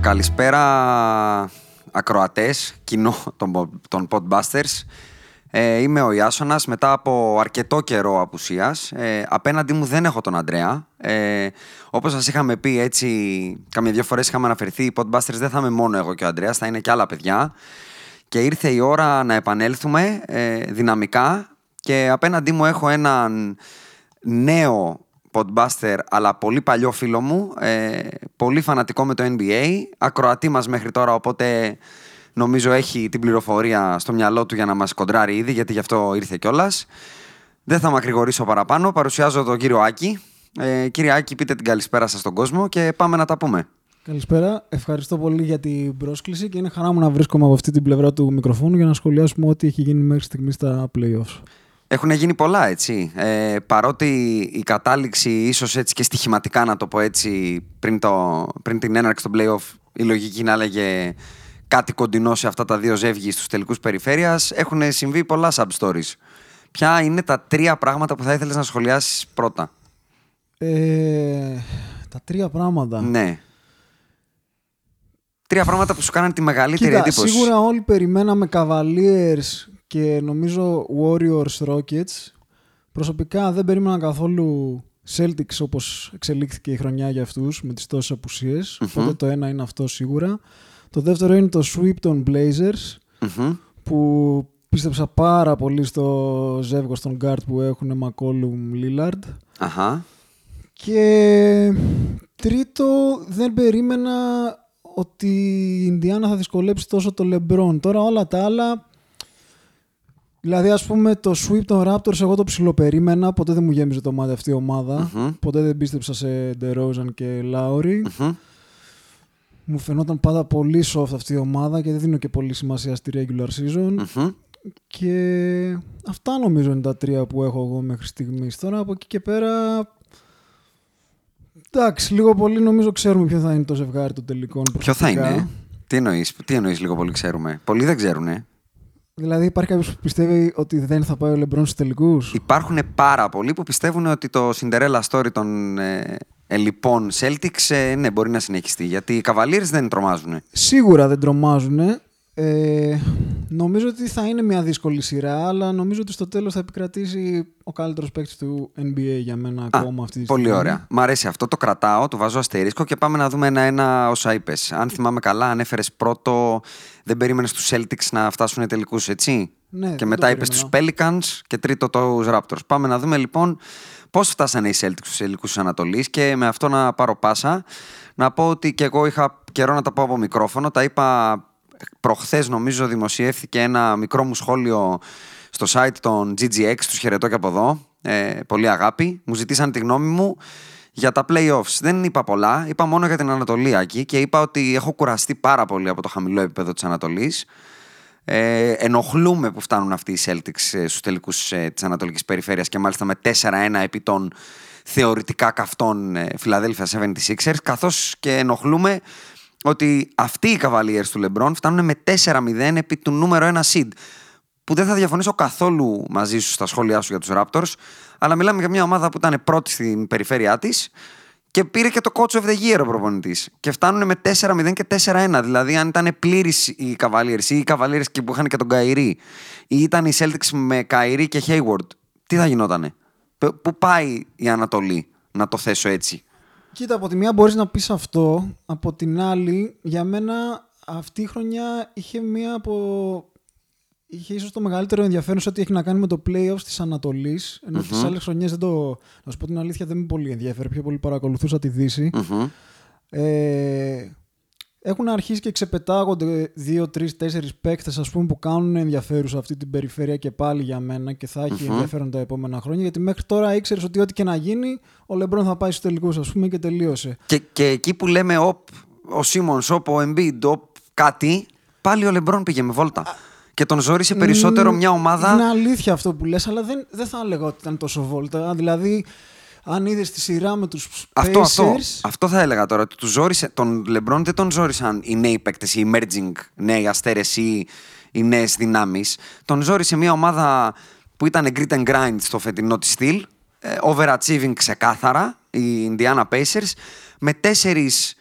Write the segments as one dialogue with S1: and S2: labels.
S1: Καλησπέρα ακροατές, κοινό των, των Podbusters. Ε, είμαι ο Ιάσονας μετά από αρκετό καιρό απουσίας. Ε, απέναντί μου δεν έχω τον Αντρέα. Ε, όπως σας είχαμε πει έτσι, καμιά δύο φορές είχαμε αναφερθεί, οι Podbusters δεν θα είμαι μόνο εγώ και ο Αντρέας, θα είναι και άλλα παιδιά. Και ήρθε η ώρα να επανέλθουμε ε, δυναμικά και απέναντί μου έχω έναν νέο podbuster αλλά πολύ παλιό φίλο μου, ε, πολύ φανατικό με το NBA, ακροατή μας μέχρι τώρα οπότε νομίζω έχει την πληροφορία στο μυαλό του για να μας κοντράρει ήδη γιατί γι' αυτό ήρθε κιόλας. Δεν θα μακρηγορήσω παραπάνω, παρουσιάζω τον κύριο Άκη. Ε, κύριε Άκη, πείτε την καλησπέρα σας στον κόσμο και πάμε να τα πούμε.
S2: Καλησπέρα. Ευχαριστώ πολύ για την πρόσκληση και είναι χαρά μου να βρίσκομαι από αυτή την πλευρά του μικροφόνου για να σχολιάσουμε ό,τι έχει γίνει μέχρι στιγμής στα playoffs.
S1: Έχουν γίνει πολλά, έτσι. Ε, παρότι η κατάληξη, ίσως έτσι και στοιχηματικά να το πω έτσι, πριν, το, πριν την έναρξη των playoff, η λογική να έλεγε κάτι κοντινό σε αυτά τα δύο ζεύγη στους τελικούς περιφέρειας, έχουν συμβεί πολλά sub-stories. Ποια είναι τα τρία πράγματα που θα ήθελες να σχολιάσεις πρώτα;
S2: Ε, τα τρία πράγματα.
S1: Ναι. Τρία πράγματα που σου κάνανε τη μεγαλύτερη
S2: Κοίτα,
S1: εντύπωση.
S2: σίγουρα όλοι περιμέναμε Cavaliers και νομίζω Warriors Rockets. Προσωπικά δεν περίμενα καθόλου Celtics όπως εξελίχθηκε η χρονιά για αυτούς με τις τόσες απουσίες. Οπότε το ένα είναι αυτό σίγουρα. Το δεύτερο είναι το sweep των Blazers
S1: Μμμ.
S2: που πίστεψα πάρα πολύ στο ζεύγος των guard που έχουν McCollum Lillard.
S1: Αχα.
S2: Και τρίτο, δεν περίμενα ότι η Ινδιάνα θα δυσκολέψει τόσο το LeBron. Τώρα όλα τα άλλα, δηλαδή ας πούμε το sweep των Raptors εγώ το ψιλοπερίμενα, ποτέ δεν μου γέμιζε το μάτι αυτή η ομαδα
S1: Μμμ.
S2: ποτέ δεν πίστεψα σε DeRozan και Lowry.
S1: Μμμ.
S2: Μου φαινόταν πάντα πολύ soft αυτή η ομάδα και δεν δίνω και πολύ σημασία στη regular season.
S1: Μμμ.
S2: Και αυτά νομίζω είναι τα τρία που έχω εγώ μέχρι στιγμής. Τώρα από εκεί και πέρα... Εντάξει, λίγο πολύ νομίζω ξέρουμε ποιο θα είναι το ζευγάρι των τελικών.
S1: Ποιο θα
S2: προσωπικά.
S1: είναι; Τι εννοείς, τι εννοείς λίγο πολύ ξέρουμε; Πολλοί δεν ξέρουν.
S2: Δηλαδή υπάρχει κάποιος που πιστεύει ότι δεν θα πάει ο Λεμπρόν στους τελικούς;
S1: Υπάρχουν πάρα πολλοί που πιστεύουν ότι το Cinderella story των ε, ε, λοιπόν Celtics ε, ναι, μπορεί να συνεχιστεί. Γιατί οι Cavaliers δεν τρομάζουν.
S2: Σίγουρα δεν τρομάζουν. Ε, νομίζω ότι θα είναι μια δύσκολη σειρά, αλλά νομίζω ότι στο τέλος θα επικρατήσει ο καλύτερος παίκτης του NBA για μένα ακόμα αυτή τη
S1: Πολύ
S2: στιγμή.
S1: ωραία. Μ' αρέσει αυτό. Το κρατάω, το βάζω αστερίσκο και πάμε να δούμε ένα-ένα όσα είπες. Αν θυμάμαι καλά, ανέφερε πρώτο, δεν περίμενες τους Celtics να φτάσουν τελικούς, έτσι;
S2: Ναι,
S1: και
S2: δεν
S1: μετά
S2: το
S1: είπε τους Pelicans και τρίτο του Raptors. Πάμε να δούμε λοιπόν πώς φτάσανε οι Celtics στους τελικούς της Ανατολής και με αυτό να πάρω πάσα. Να πω ότι και εγώ είχα καιρό να τα πω από μικρόφωνο. Τα είπα προχθές νομίζω δημοσιεύθηκε ένα μικρό μου σχόλιο στο site των GGX, τους χαιρετώ και από εδώ, ε, πολύ αγάπη. Μου ζητήσαν τη γνώμη μου για τα playoffs. Δεν είπα πολλά, είπα μόνο για την Ανατολή εκεί και είπα ότι έχω κουραστεί πάρα πολύ από το χαμηλό επίπεδο της Ανατολής. Ε, ενοχλούμε που φτάνουν αυτοί οι Celtics ε, στους τελικούς ε, της Ανατολικής Περιφέρειας και μάλιστα με 4-1 επί των θεωρητικά καυτών ε, Philadelphia 76ers καθώς και ενοχλούμε ότι αυτοί οι Cavaliers του LeBron φτάνουν με 4-0 επί του νούμερο 1 seed που δεν θα διαφωνήσω καθόλου μαζί σου στα σχόλιά σου για τους Raptors αλλά μιλάμε για μια ομάδα που ήταν πρώτη στην περιφέρειά της και πήρε και το coach of the year ο προπονητής. Και φτάνουν με 4-0 και 4-1. Δηλαδή, αν ήταν πλήρης οι Cavaliers ή οι Cavaliers και που είχαν και τον Καϊρή, ή ήταν οι Celtics με Καϊρή και Hayward, τι θα γινότανε; Π- Πού πάει η Ανατολή, να το θέσω έτσι;
S2: Κοίτα, από τη μία μπορείς να πεις αυτό, από την άλλη, για μένα αυτή η χρονιά είχε μία από... Είχε ίσως το μεγαλύτερο ενδιαφέρον σε ό,τι έχει να κάνει με το playoffs της Ανατολής, ενώ τις άλλες χρονιές δεν το... Να σου πω την αλήθεια δεν με πολύ ενδιαφέρει, πιο πολύ παρακολουθούσα τη δύση.
S1: Μμμ.
S2: Ε, έχουν αρχίσει και ξεπετάγονται δύο, τρεις, τέσσερις παίκτες που κάνουν ενδιαφέρουσα αυτή την περιφέρεια και πάλι για μένα και θα εχει ενδιαφέρον τα επόμενα χρόνια. Γιατί μέχρι τώρα ήξερες ότι ό,τι και να γίνει, ο Λεμπρόν θα πάει στους τελικούς, ας πούμε, και τελείωσε.
S1: Και, και εκεί που λέμε οπ, ο Σίμονς, οπ, ο Embiid, οπ, κάτι, πάλι ο Λεμπρόν πήγε με βόλτα. Και τον ζόρισε περισσότερο
S2: Μ,
S1: μια ομάδα.
S2: Είναι αλήθεια αυτό που λες, αλλά δεν, δεν θα έλεγα ότι ήταν τόσο βόλτα. Δηλαδή, αν είδες τη σειρά με τους Pacers.
S1: Αυτό, αυτό, αυτό θα έλεγα τώρα. Ότι τους ζόρισε, τον Λεμπρόν δεν τον ζόρισαν οι νέοι παίκτες, οι emerging νέοι αστέρες ή οι νέες δυνάμεις. Τον ζόρισε μια ομάδα που ήταν grit and grind στο φετινό της στυλ. ε, Overachieving ξεκάθαρα, οι Indiana Pacers, με τέσσερις,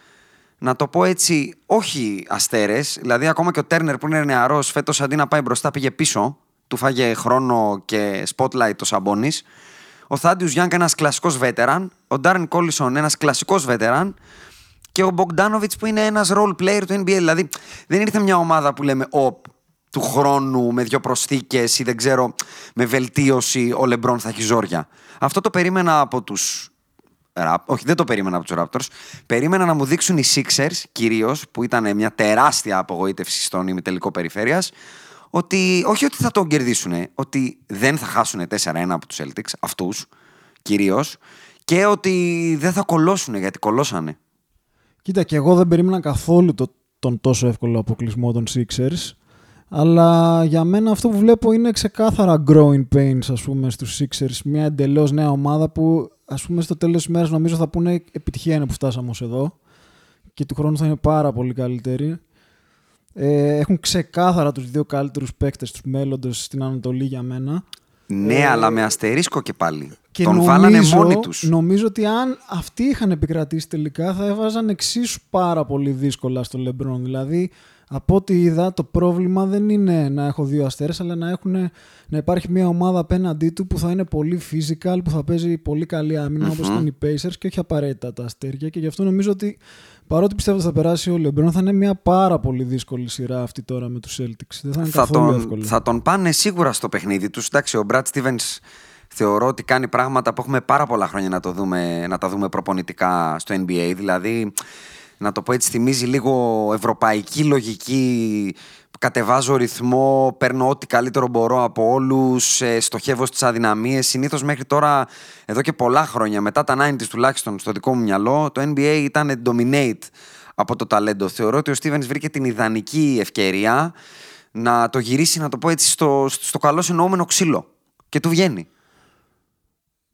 S1: να το πω έτσι, όχι αστέρες. Δηλαδή, ακόμα και ο Τέρνερ που είναι νεαρός, φέτος αντί να πάει μπροστά πήγε πίσω. Του φάγε χρόνο και spotlight ο Σαμπόνι. Ο Θάντιους Γιάνγκ ένας κλασικός βέτεραν. Ο Ντάρεν Κόλισον ένας κλασικός βέτεραν. Και ο Μπογκδάνοβιτς που είναι ένας role player του NBA. Δηλαδή δεν ήρθε μια ομάδα που λέμε ο, του χρόνου με δύο προσθήκες ή δεν ξέρω με βελτίωση ο Λεμπρόν θα έχει ζόρια. Αυτό το περίμενα από τους. Όχι, δεν το περίμενα από τους Raptors. Περίμενα να μου δείξουν οι Sixers κυρίως, που ήταν μια τεράστια απογοήτευση στον ημιτελικό περιφέρειας, ότι όχι ότι θα τον κερδίσουν, ότι δεν θα χάσουν 4-1 από τους Celtics, αυτούς κυρίως, και ότι δεν θα κολώσουν γιατί κολώσανε.
S2: Κοίτα, και εγώ δεν περίμενα καθόλου το, τον τόσο εύκολο αποκλεισμό των Sixers. Αλλά για μένα αυτό που βλέπω είναι ξεκάθαρα growing pains ας πούμε στους Sixers. Μια εντελώς νέα ομάδα που ας πούμε στο τέλος της μέρας νομίζω θα πούνε επιτυχία είναι που φτάσαμε ως εδώ. Και του χρόνου θα είναι πάρα πολύ καλύτερη. Ε, έχουν ξεκάθαρα τους δύο καλύτερους παίκτες τους μέλλοντος στην Ανατολή για μένα.
S1: Ναι, αλλά με αστερίσκο και πάλι.
S2: Και
S1: τον
S2: νομίζω,
S1: βάλανε μόνοι τους.
S2: Νομίζω ότι αν αυτοί είχαν επικρατήσει τελικά θα έβαζαν εξίσου πάρα πολύ δύσκολα στο Λεμπρόν. Δηλαδή, από ό,τι είδα, το πρόβλημα δεν είναι να έχω δύο αστέρες, αλλά να, έχουν, να υπάρχει μια ομάδα απέναντί του που θα είναι πολύ physical, που θα παίζει πολύ καλή άμυνα, όπως ήταν οι Pacers και όχι απαραίτητα τα αστέρια. Και γι' αυτό νομίζω ότι παρότι πιστεύω ότι θα περάσει ο Λεμπρόν, θα είναι μια πάρα πολύ δύσκολη σειρά αυτή τώρα με τους Celtics. Δεν θα είναι
S1: θα
S2: καθόλου
S1: τον,
S2: εύκολο.
S1: θα τον πάνε σίγουρα στο παιχνίδι τους. Εντάξει, ο Brad Stevens θεωρώ ότι κάνει πράγματα που έχουμε πάρα πολλά χρόνια να, το δούμε, να τα δούμε προπονητικά στο NBA. Δηλαδή, να το πω έτσι, θυμίζει λίγο ευρωπαϊκή λογική. Κατεβάζω ρυθμό, παίρνω ό,τι καλύτερο μπορώ από όλους, στοχεύω στις αδυναμίες. Συνήθως μέχρι τώρα, εδώ και πολλά χρόνια, μετά τα 90s τουλάχιστον στο δικό μου μυαλό, το NBA ήταν dominate από το ταλέντο. Θεωρώ ότι ο Stevens βρήκε την ιδανική ευκαιρία να το γυρίσει, να το πω έτσι, στο, στο καλό εννοούμενο ξύλο. Και του βγαίνει.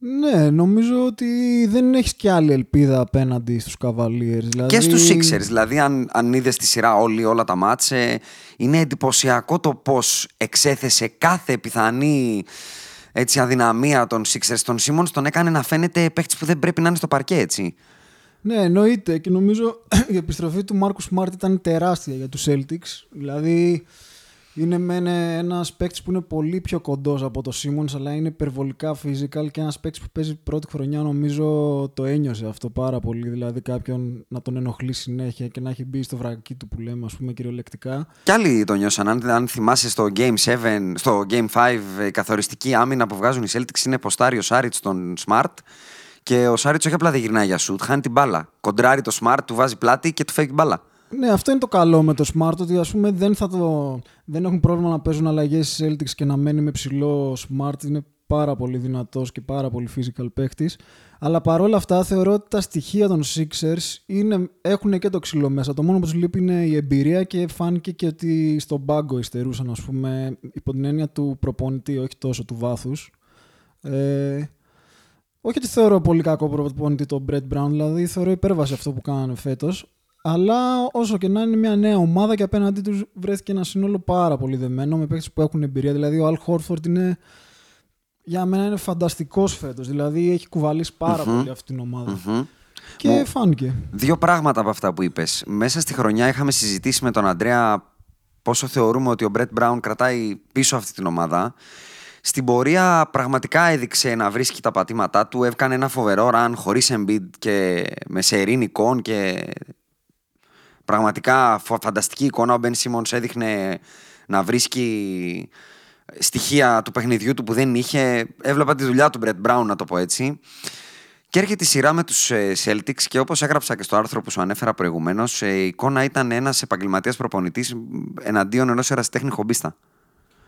S2: Ναι, νομίζω ότι δεν έχεις και άλλη ελπίδα απέναντι στους Cavaliers. Δηλαδή...
S1: Και στους Sixers. Δηλαδή, αν, αν είδες τη σειρά όλοι, όλα τα μάτς, ε, είναι εντυπωσιακό το πώς εξέθεσε κάθε πιθανή έτσι, αδυναμία των Sixers. Τον Simmons τον έκανε να φαίνεται παίχτης που δεν πρέπει να είναι στο παρκέ, έτσι.
S2: Ναι, εννοείται. Και νομίζω η επιστροφή του Μάρκου Σμάρτ ήταν τεράστια για τους Celtics. Δηλαδή, είναι με ένα παίκτης που είναι πολύ πιο κοντός από το Simmons, αλλά είναι υπερβολικά physical και ένας παίκτης που παίζει πρώτη χρονιά νομίζω το ένιωσε αυτό πάρα πολύ. Δηλαδή κάποιον να τον ενοχλεί συνέχεια και να έχει μπει στο βρακί του που λέμε, ας πούμε, κυριολεκτικά.
S1: Κι άλλοι το νιώσαν. Αν, αν θυμάσαι στο Game 7, στο Game 5, η καθοριστική άμυνα που βγάζουν οι Celtics είναι ποστάρει ο Σάριτς στον Smart. Και ο Σάριτς όχι απλά δεν γυρνάει για σουτ, χάνει την μπάλα. Κοντράρει το Smart, του βάζει πλάτη και του φεύγει την μπάλα.
S2: Ναι, αυτό είναι το καλό με το Smart, ότι ας πούμε δεν, θα το, δεν έχουν πρόβλημα να παίζουν αλλαγές στις Celtics και να μένει με ψηλό Smart. Είναι πάρα πολύ δυνατός και πάρα πολύ physical παίχτη. Αλλά παρόλα αυτά θεωρώ ότι τα στοιχεία των Sixers είναι, έχουν και το ξύλο μέσα. Το μόνο που τους λείπει είναι η εμπειρία και φάνηκε και ότι στον πάγκο υστερούσαν, ας πούμε, υπό την έννοια του προπονητή, όχι τόσο του βάθους. Ε, όχι ότι θεωρώ πολύ κακό προπονητή τον Brett Brown, δηλαδή θεωρώ υπέρβαση αυτό που κάνανε φέτος. Αλλά όσο και να είναι μια νέα ομάδα και απέναντί τους βρέθηκε ένα σύνολο πάρα πολύ δεμένο με παίχτε που έχουν εμπειρία. Δηλαδή ο Αλ Χόρφορντ είναι. Για μένα είναι φανταστικός φέτος. Δηλαδή έχει κουβαλήσει πάρα πολύ αυτή την ομάδα. Και
S1: Μου-
S2: φάνηκε.
S1: Δύο πράγματα από αυτά που είπες. Μέσα στη χρονιά είχαμε συζητήσει με τον Αντρέα πόσο θεωρούμε ότι ο Μπρετ Μπράουν κρατάει πίσω αυτή την ομάδα. Στην πορεία πραγματικά έδειξε να βρίσκει τα πατήματά του. Έκανε ένα φοβερό run χωρίς Embiid και με σερήν εικόν και πραγματικά φο- φανταστική εικόνα. Ο Μπεν Σίμονς έδειχνε να βρίσκει στοιχεία του παιχνιδιού του που δεν είχε. Έβλεπα τη δουλειά του Μπρετ Μπράουν, να το πω έτσι. Και έρχεται η σειρά με τους ε, Celtics και όπως έγραψα και στο άρθρο που σου ανέφερα προηγουμένως, ε, η εικόνα ήταν ένας επαγγελματίας προπονητής εναντίον ενός ερασιτέχνη χομπίστα.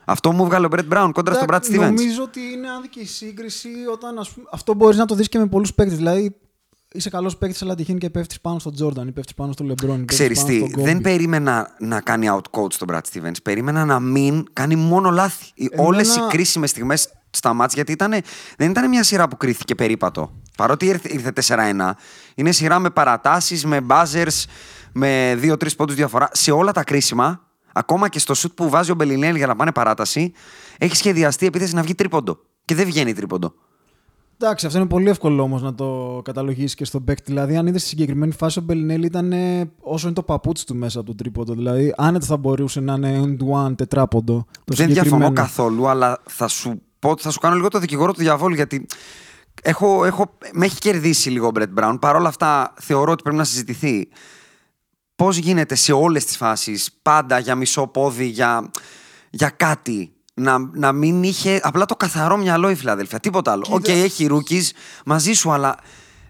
S1: Αυτό μου βγάλε ο Μπρετ Μπράουν κόντρα στον Brad
S2: Εντάξει,
S1: Stevens.
S2: Νομίζω ότι είναι άδικη η σύγκριση όταν ας πούμε, αυτό μπορείς να το δεις και με πολλούς παίκτες. Δηλαδή, είσαι καλός παίκτης, αλλά τυχαίνει και πέφτεις πάνω στον Τζόρνταν ή πέφτεις πάνω στον Λεμπρόν. ή πέφτεις
S1: Ξέρεις
S2: πάνω
S1: τι,
S2: στον
S1: δεν
S2: Kobe.
S1: περίμενα να κάνει outcoach τον Brad Stevens. Περίμενα να μην κάνει μόνο λάθη. Οι-
S2: Εμένα-
S1: Όλες οι κρίσιμες στιγμές στα μάτς, γιατί ήτανε, δεν ήταν μια σειρά που κρίθηκε περίπατο. Παρότι ήρθε, ήρθε 4-1, είναι σειρά με παρατάσεις, με buzzers, με 2-3 πόντους διαφορά. Σε όλα τα κρίσιμα, ακόμα και στο σουτ που βάζει ο Μπελινέλ για να πάνε παράταση, έχει σχεδιαστεί επίθεση να βγει τρίποντο. Και δεν βγαίνει τρίποντο.
S2: Εντάξει, αυτό είναι πολύ εύκολο όμως να το καταλογίσεις και στον παίκτη. Δηλαδή, αν είδες στη συγκεκριμένη φάση, ο Μπελινέλη ήταν ε, όσο είναι το παπούτσι του μέσα από το τρίποντο. Δηλαδή, άνετα θα μπορούσε να είναι end-one τετράποντο. Το
S1: δεν διαφωνώ
S2: συγκεκριμένο.
S1: καθόλου, αλλά θα σου, πω, θα σου κάνω λίγο το δικηγόρο του διαβόλου γιατί έχω, έχω, με έχει κερδίσει λίγο ο Μπρετ Μπράουν. Παρ' όλα αυτά θεωρώ ότι πρέπει να συζητηθεί πώς γίνεται σε όλες τις φάσεις πάντα για μισό πόδι, για, για κάτι. Να, να μην είχε απλά το καθαρό μυαλό η Φιλαδέλφια. Τίποτα άλλο. Οκ, έχει rookies μαζί σου, αλλά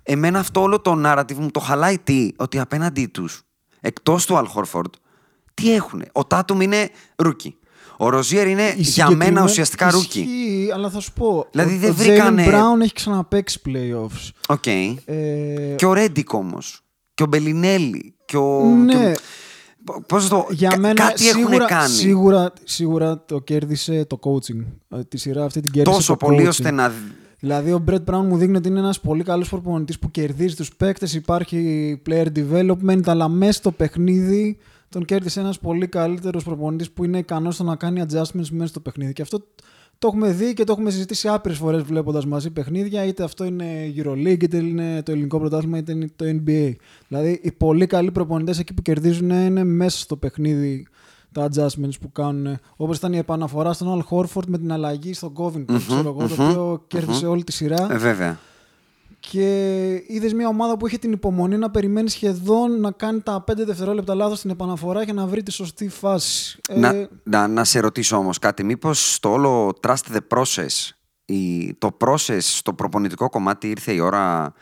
S1: εμένα αυτό όλο το narrative μου το χαλάει τι, ότι απέναντί τους, εκτός του Αλ Χόρφορντ, τι έχουνε; Ο Τάτουμ είναι rookie. Ο Ροζίερ είναι
S2: Η
S1: για μένα
S2: συγκεκριμένη-
S1: ουσιαστικά rookie.
S2: Ισχύει, αλλά θα σου πω.
S1: Δηλαδή,
S2: ο,
S1: δεν
S2: ο
S1: βρήκανε-
S2: Jaylen Brown έχει ξαναπέξει playoffs.
S1: Οκ.
S2: Ε,
S1: Και ο Ρέντικ όμως. Και ο Μπελινέλη. Και ο.
S2: Ναι.
S1: και ο- Πώς το.
S2: για
S1: κα-
S2: μένα
S1: κάτι
S2: σίγουρα,
S1: έχουν κάνει.
S2: Σίγουρα, σίγουρα το κέρδισε το coaching. Ε, Τη σειρά αυτή την κέρδισε
S1: τόσο
S2: το
S1: πολύ
S2: coaching.
S1: ώστε να.
S2: Δηλαδή, ο Brett Brown μου δείχνει ότι είναι ένας πολύ καλός προπονητής που κερδίζει τους παίκτες. Υπάρχει player development, αλλά μέσα στο παιχνίδι τον κέρδισε ένας πολύ καλύτερος προπονητής που είναι ικανός στο να κάνει adjustments μέσα στο παιχνίδι. Και αυτό το έχουμε δει και το έχουμε συζητήσει άπειρες φορές βλέποντας μαζί παιχνίδια. Είτε αυτό είναι Euroleague, είτε είναι το ελληνικό πρωτάθλημα, είτε είναι το NBA. Δηλαδή, οι πολύ καλοί προπονητές εκεί που κερδίζουν είναι μέσα στο παιχνίδι τα adjustments που κάνουν. Όπως ήταν η επαναφορά στον Al Horford με την αλλαγή στον Covington, ξέρω εγώ, το οποίο κέρδισε όλη τη σειρά.
S1: Ε, βέβαια.
S2: Και είδες μια ομάδα που είχε την υπομονή να περιμένει σχεδόν να κάνει τα 5 δευτερόλεπτα λάθος στην επαναφορά για να βρει τη σωστή φάση. Ε,
S1: Να, να, να σε ρωτήσω όμως κάτι. Μήπως το όλο trust the process, η, το process στο προπονητικό κομμάτι ήρθε η ώρα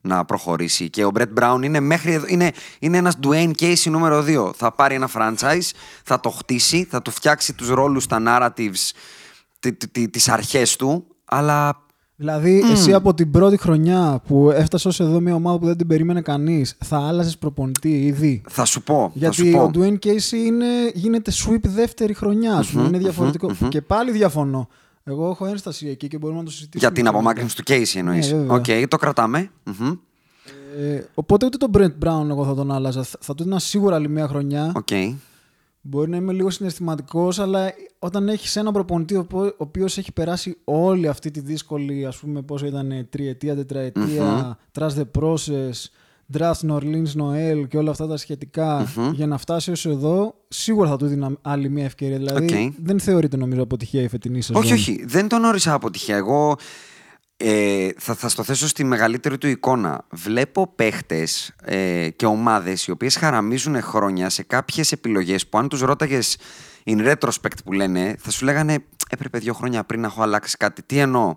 S1: να προχωρήσει. Και ο Μπρετ Μπράουν είναι, μέχρι εδώ, είναι, είναι ένας Dwayne Casey νούμερο 2. Θα πάρει ένα franchise, θα το χτίσει, θα του φτιάξει τους ρόλους, τα narratives, τι- τι- τι- τις αρχές του, αλλά
S2: Δηλαδή, εσύ από την πρώτη χρονιά που έφτασες ως εδώ μια ομάδα που δεν την περίμενε κανείς, θα άλλαζες προπονητή ήδη.
S1: θα σου πω. θα
S2: Γιατί
S1: σου πω.
S2: ο Dwayne Casey είναι, γίνεται sweep δεύτερη χρονιά, ας πούμε. είναι διαφορετικό. Και πάλι διαφωνώ. Εγώ έχω ένσταση εκεί και μπορούμε να το συζητήσουμε.
S1: Για την απομάκρυνση του Casey εννοείς.
S2: Ναι, βέβαια.
S1: Οκ, το κρατάμε. Μμμ.
S2: Ε, οπότε ούτε τον Brett Brown εγώ θα τον άλλαζα. Θα, θα του έδινα σίγουρα άλλη μια χρονιά.
S1: Οκ.
S2: Μπορεί να είμαι λίγο συναισθηματικός, αλλά όταν έχεις έναν προπονητή ο οποίος έχει περάσει όλη αυτή τη δύσκολη, ας πούμε, πόσο ήταν τριετία, τετραετία, trust the process, draft Nerlens Noel και όλα αυτά τα σχετικά για να φτάσει ως εδώ, σίγουρα θα του έδινα άλλη μια ευκαιρία. Δηλαδή
S1: Οκ.
S2: δεν θεωρείται νομίζω αποτυχία η φετινή σεζόν.
S1: Όχι, όχι. Δεν τον όρισα αποτυχία. Εγώ ε, θα, θα στο θέσω στη μεγαλύτερη του εικόνα. Βλέπω παίχτες ε, και ομάδες οι οποίες χαραμίζουν χρόνια σε κάποιες επιλογές που αν τους ρώταγες in retrospect που λένε, θα σου λέγανε έπρεπε δύο χρόνια πριν να έχω αλλάξει κάτι. Τι εννοώ;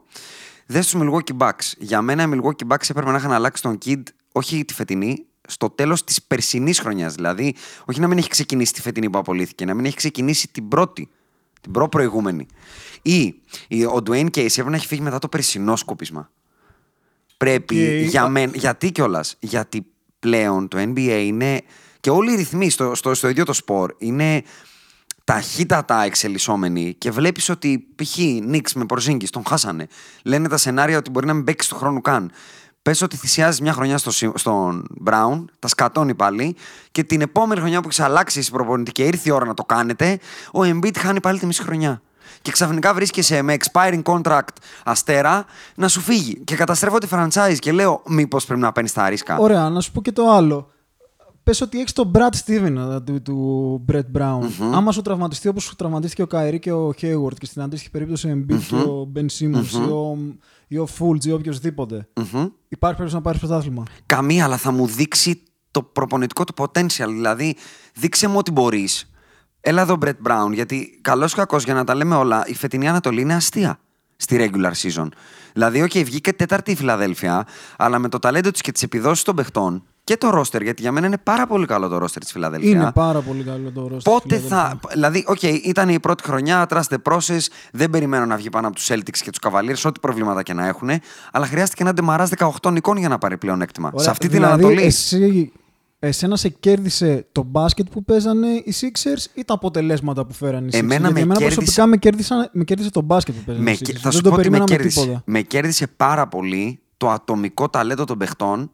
S1: Δες τους Milwaukee Bucks. Για μένα οι Milwaukee Bucks έπρεπε να είχαν αλλάξει τον Kidd, όχι τη φετινή, στο τέλος της περσινής χρονιάς. Δηλαδή, όχι να μην έχει ξεκινήσει τη φετινή που απολύθηκε, να μην έχει ξεκινήσει την πρώτη την προ-προηγούμενη. Ή η- ο Dwayne Casey έπρεπε να έχει φύγει μετά το περσινό σκούπισμα. Πρέπει,
S2: Οκ.
S1: για μεν, γιατί κιόλας, γιατί πλέον το NBA είναι. και όλοι οι ρυθμοί στο, στο, στο ίδιο το σπορ είναι ταχύτατα εξελισσόμενοι και βλέπεις ότι π.χ. Νίξ με Πορζίνγκη τον χάσανε. Λένε τα σενάρια ότι μπορεί να μην παίξει του χρόνου καν. Πες ότι θυσιάζει μια χρονιά στο, Σι- στον Μπράουν, τα σκατώνει πάλι και την επόμενη χρονιά που έχει αλλάξει η προπονητή και ήρθε η ώρα να το κάνετε, ο Embiid χάνει πάλι τη μισή χρονιά. Και ξαφνικά βρίσκεσαι με expiring contract αστέρα να σου φύγει. Και καταστρέφω τη franchise και λέω, μήπως πρέπει να παίρνεις τα ρίσκα.
S2: Ωραία, να σου πω και το άλλο. Πες ότι έχεις τον Brad Steven του, του Brett Brown. Άμα σου τραυματιστεί όπως σου τραυματίστηκε ο Καερή και ο Hayward και στην αντίστοιχη περίπτωση ο Embiid και ο Ben Simmons ή ο, ή ο Fultz ή οποιοδήποτε. Υπάρχει περίπτωση να πάρεις πρωτάθλημα;
S1: Καμία, αλλά θα μου δείξει το προπονητικό του potential. Δηλαδή, δείξε μου ότι μπορείς. Έλα εδώ, Brett Brown, γιατί καλός ή κακός για να τα λέμε όλα, η φετινή Ανατολή είναι αστεία στη regular season. Δηλαδή, OK, βγήκε τέταρτη η Φιλαδέλφια, αλλά με το ταλέντο της και τις επιδόσεις των παιχτών και το ρόστερ, γιατί για μένα είναι πάρα πολύ καλό το ρόστερ της Φιλαδέλφια.
S2: Είναι πάρα πολύ καλό το ρόστερ.
S1: Πότε θα. Δηλαδή, OK, okay, ήταν η πρώτη χρονιά, trust the process. Δεν περιμένω να βγει πάνω από τους Celtics και τους Cavaliers, ό,τι προβλήματα και να έχουν. Αλλά χρειάστηκε να ντεμαράζ 18 νικών για να πάρει πλεονέκτημα. Σε αυτή την
S2: δηλαδή,
S1: Ανατολή.
S2: Εσύ, εσένα σε κέρδισε το μπάσκετ που παίζανε οι Sixers ή τα αποτελέσματα που φέρανε οι Sixers;
S1: Εμένα
S2: Γιατί
S1: με
S2: εμένα
S1: κέρδισε-
S2: προσωπικά με, κέρδισαν, με κέρδισε το μπάσκετ που παίζανε
S1: Με,
S2: οι Sixers.
S1: θα σου
S2: Δεν το
S1: πω ότι με
S2: περιμέναμε
S1: κέρδισε,
S2: τίποτα.
S1: με κέρδισε πάρα πολύ το ατομικό ταλέντο των παιχτών.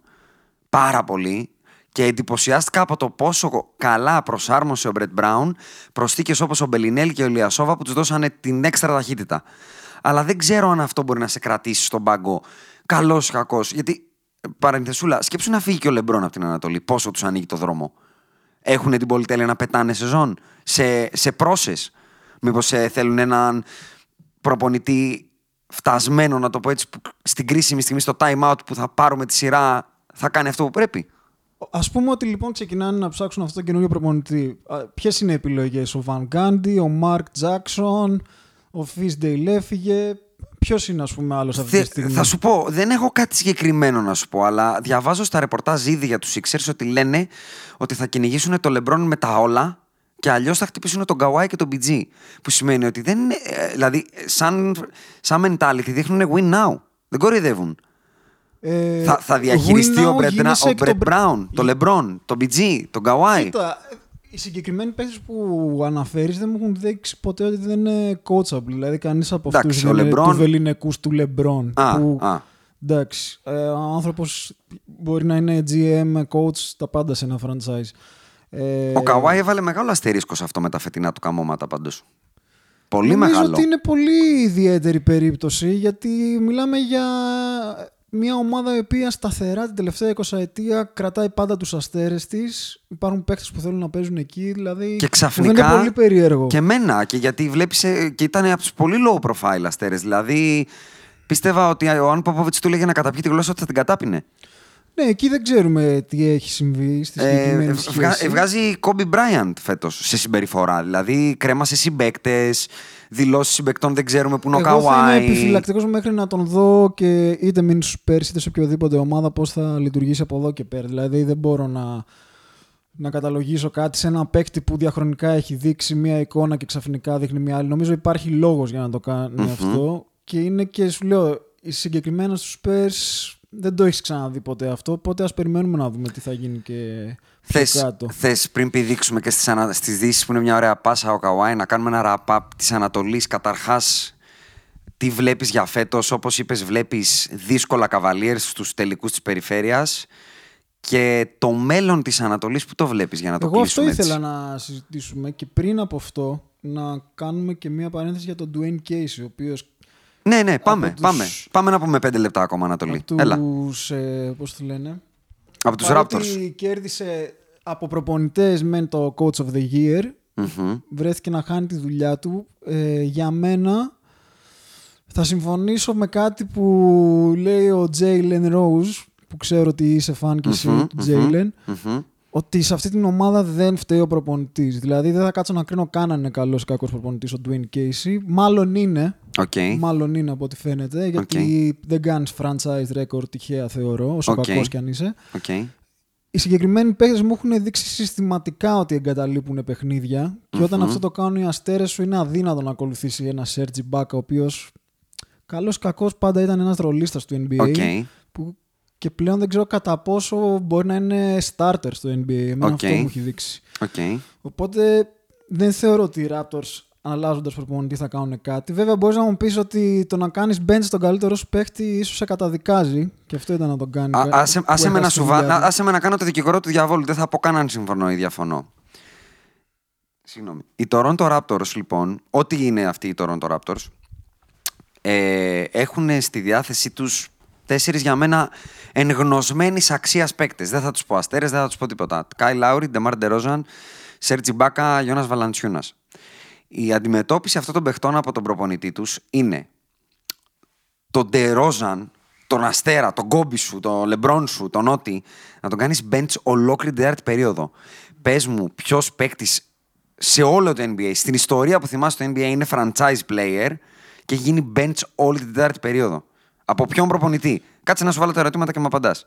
S1: Πάρα πολύ. Και εντυπωσιάστηκα από το πόσο καλά προσάρμοσε ο Μπρετ Μπράουν προσθήκες όπως ο Μπελινέλ και ο Λιασόβα που τους δώσανε την έξτρα ταχύτητα. Αλλά δεν ξέρω αν αυτό μπορεί να σε κρατήσει στον πάγκο καλός ή κακός. Γιατί, ε, παρενθεσούλα, σκέψου να φύγει και ο Λεμπρόν από την Ανατολή. Πόσο τους ανοίγει το δρόμο. Έχουν την πολυτέλεια να πετάνε σεζόν σε, σε πρόσες. Μήπως ε, θέλουν έναν προπονητή φτασμένο, να το πω έτσι, που στην κρίσιμη στιγμή στο time out που θα πάρουμε τη σειρά θα κάνει αυτό που πρέπει;
S2: Α πούμε ότι λοιπόν ξεκινάνε να ψάξουν αυτό το καινούριο προπονητή. Ποιες είναι οι επιλογές, ο Βαν Γκάντι, ο Μαρκ Τζάξον, ο Φίσντεϊλ έφυγε. Ποιος είναι, ας πούμε, άλλος αυτή τη
S1: Θε-
S2: στιγμή;
S1: θα σου πω, δεν έχω κάτι συγκεκριμένο να σου πω, αλλά διαβάζω στα ρεπορτάζ ήδη για τους Sixers ότι λένε ότι θα κυνηγήσουν το LeBron με τα όλα και αλλιώς θα χτυπήσουν τον Kawhi και τον BG. Που σημαίνει ότι δεν είναι, ε, δηλαδή, σαν, σαν mentality δείχνουν win now. Δεν κοροϊδεύουν.
S2: Ε,
S1: θα, θα διαχειριστεί
S2: win
S1: ο
S2: now
S1: Brett,
S2: γίνεσαι
S1: ο
S2: εκ
S1: Brett
S2: των-
S1: Brown, το LeBron, το BG, τον Kawhi.
S2: Κοίτα, οι συγκεκριμένοι παίχτε που αναφέρεις δεν μου έχουν δείξει ποτέ ότι δεν είναι coachable. Δηλαδή, κανείς από αυτούς
S1: Εντάξει,
S2: δεν
S1: ο
S2: είναι
S1: LeBron-
S2: του βεληνικού του LeBron.
S1: Α,
S2: που,
S1: α.
S2: Εντάξει, ε, ο άνθρωπος μπορεί να είναι GM, coach, τα πάντα σε ένα franchise. Ε,
S1: Ο Kawhi έβαλε μεγάλο αστερίσκο σε αυτό με τα φετινά του καμώματα πάντως. Πολύ
S2: Νομίζω
S1: μεγάλο.
S2: ότι είναι πολύ ιδιαίτερη περίπτωση γιατί μιλάμε για μια ομάδα η οποία σταθερά την τελευταία 20 ετία κρατάει πάντα τους αστέρες της. Υπάρχουν παίχτες που θέλουν να παίζουν εκεί, δηλαδή
S1: Και
S2: που
S1: ξαφνικά.
S2: δεν είναι πολύ περίεργο.
S1: Και εμένα, και γιατί βλέπεις. Και ήταν από τους πολύ low profile αστέρες. Δηλαδή, πίστευα ότι ο Αν Ποπόβιτ του έλεγε να καταπιεί τη γλώσσα ότι θα την κατάπινε.
S2: Ναι, εκεί δεν ξέρουμε τι έχει συμβεί στη
S1: Ε,
S2: συγκεκριμένη
S1: ε,
S2: σχέση.
S1: βγα- ε, βγάζει Kobe Bryant φέτος σε συμπεριφορά. Δηλαδή, κρέμασε συμπαίκτες, δηλώσεις συμπεκτών δεν ξέρουμε που είναι ο
S2: Εγώ θα είμαι
S1: Καουάι.
S2: επιφυλακτικός μέχρι να τον δω και είτε μείνει στους Spurs είτε σε οποιοδήποτε ομάδα πώς θα λειτουργήσει από εδώ και πέρα. Δηλαδή δεν μπορώ να, να καταλογίσω κάτι σε ένα παίκτη που διαχρονικά έχει δείξει μία εικόνα και ξαφνικά δείχνει μία άλλη. Νομίζω υπάρχει λόγος για να το κανει αυτό και είναι και σου λέω συγκεκριμένα στους Spurs δεν το έχεις ξαναδεί ποτέ αυτό, οπότε ας περιμένουμε να δούμε τι θα γίνει και πιο
S1: Θες,
S2: κάτω.
S1: θες πριν πηδήξουμε και στις, ανα... στις δύσεις που είναι μια ωραία πάσα ο Καουάι να κάνουμε ένα wrap-up της Ανατολής καταρχάς τι βλέπεις για φέτος; Όπως είπες βλέπεις δύσκολα καβαλίες στους τελικούς της περιφέρειας και το μέλλον της Ανατολής που το βλέπεις για να το
S2: Εγώ αυτό
S1: κλείσουμε έτσι;
S2: ήθελα να συζητήσουμε και πριν από αυτό να κάνουμε και μία παρένθεση για τον Dwayne Casey, ο οποίος
S1: Ναι, ναι, πάμε,
S2: από τους-
S1: πάμε. Πάμε να πούμε πέντε λεπτά ακόμα Ανατολή.
S2: από
S1: Έλα,
S2: τους, ε, πώς το λένε,
S1: από τους
S2: παρότι
S1: Raptors.
S2: κέρδισε από προπονητές με το Coach of the Year,
S1: Μμμ.
S2: βρέθηκε να χάνει τη δουλειά του. Ε, για μένα θα συμφωνήσω με κάτι που λέει ο Jalen Rose, που ξέρω ότι είσαι φαν και εσύ
S1: Μμμ,
S2: του
S1: μμμ,
S2: Jalen,
S1: μμμ.
S2: ότι σε αυτή την ομάδα δεν φταίει ο προπονητής. Δηλαδή δεν θα κάτσω να κρίνω καν αν είναι καλό ή κακός προπονητής ο Dwayne Casey. Μάλλον είναι.
S1: Οκ.
S2: Μάλλον είναι από ό,τι φαίνεται. Γιατί δεν κάνεις franchise record τυχαία, θεωρώ, όσο
S1: Οκ.
S2: κακός κι αν είσαι.
S1: Οκ.
S2: Οι συγκεκριμένοι παίκτες μου έχουν δείξει συστηματικά ότι εγκαταλείπουν παιχνίδια. Και όταν αυτό το κάνουν οι αστέρες σου, είναι αδύνατο να ακολουθήσει ένα Serge Ibaka, ο οποίος καλός ή κακός πάντα ήταν ένας ρολίστας του NBA.
S1: OK.
S2: Που και πλέον δεν ξέρω κατά πόσο μπορεί να είναι starter στο NBA. Εμένα
S1: Οκ.
S2: αυτό μου έχει δείξει.
S1: Οκ.
S2: Οπότε δεν θεωρώ ότι οι Raptors αλλάζοντας προπονητή θα κάνουν κάτι. Βέβαια, μπορείς να μου πεις ότι το να κάνεις bench τον καλύτερο σου παίχτη ίσως σε καταδικάζει. Και αυτό ήταν να τον κάνει.
S1: Α-
S2: που
S1: άσε, άσε, με να
S2: έχασε
S1: σου
S2: τη
S1: βα-
S2: δουλειά του.
S1: α- άσε με να κάνω το δικηγόρο του διαβόλου. Δεν θα πω καν αν συμφωνώ ή διαφωνώ. Συγγνώμη. Οι Toronto Raptors, λοιπόν, ό,τι είναι αυτοί οι Toronto Raptors, ε, έχουν στη διάθεσή τους τέσσερις για μένα εγνωσμένης αξίας παίκτες. Δεν θα τους πω αστέρες, δεν θα τους πω τίποτα. Κάιλ Λάουρι, Ντεμάρ Ντερόζαν, Σερτζ Ιμπάκα, Γιόνας Βαλαντσιούνα. Η αντιμετώπιση αυτών των παιχτών από τον προπονητή τους είναι τον Ντερόζαν, τον Αστέρα, τον Κόμπι σου, τον Λεμπρόν σου, τον Νότι, να τον κάνεις bench ολόκληρη την τέταρτη περίοδο. Πες μου, ποιος παίκτης σε όλο το NBA, στην ιστορία που θυμάσαι το NBA είναι franchise player και έχει γίνει bench όλη την τέταρτη περίοδο. Από ποιον προπονητή; Κάτσε να σου βάλω τα ερωτήματα και με απαντάς.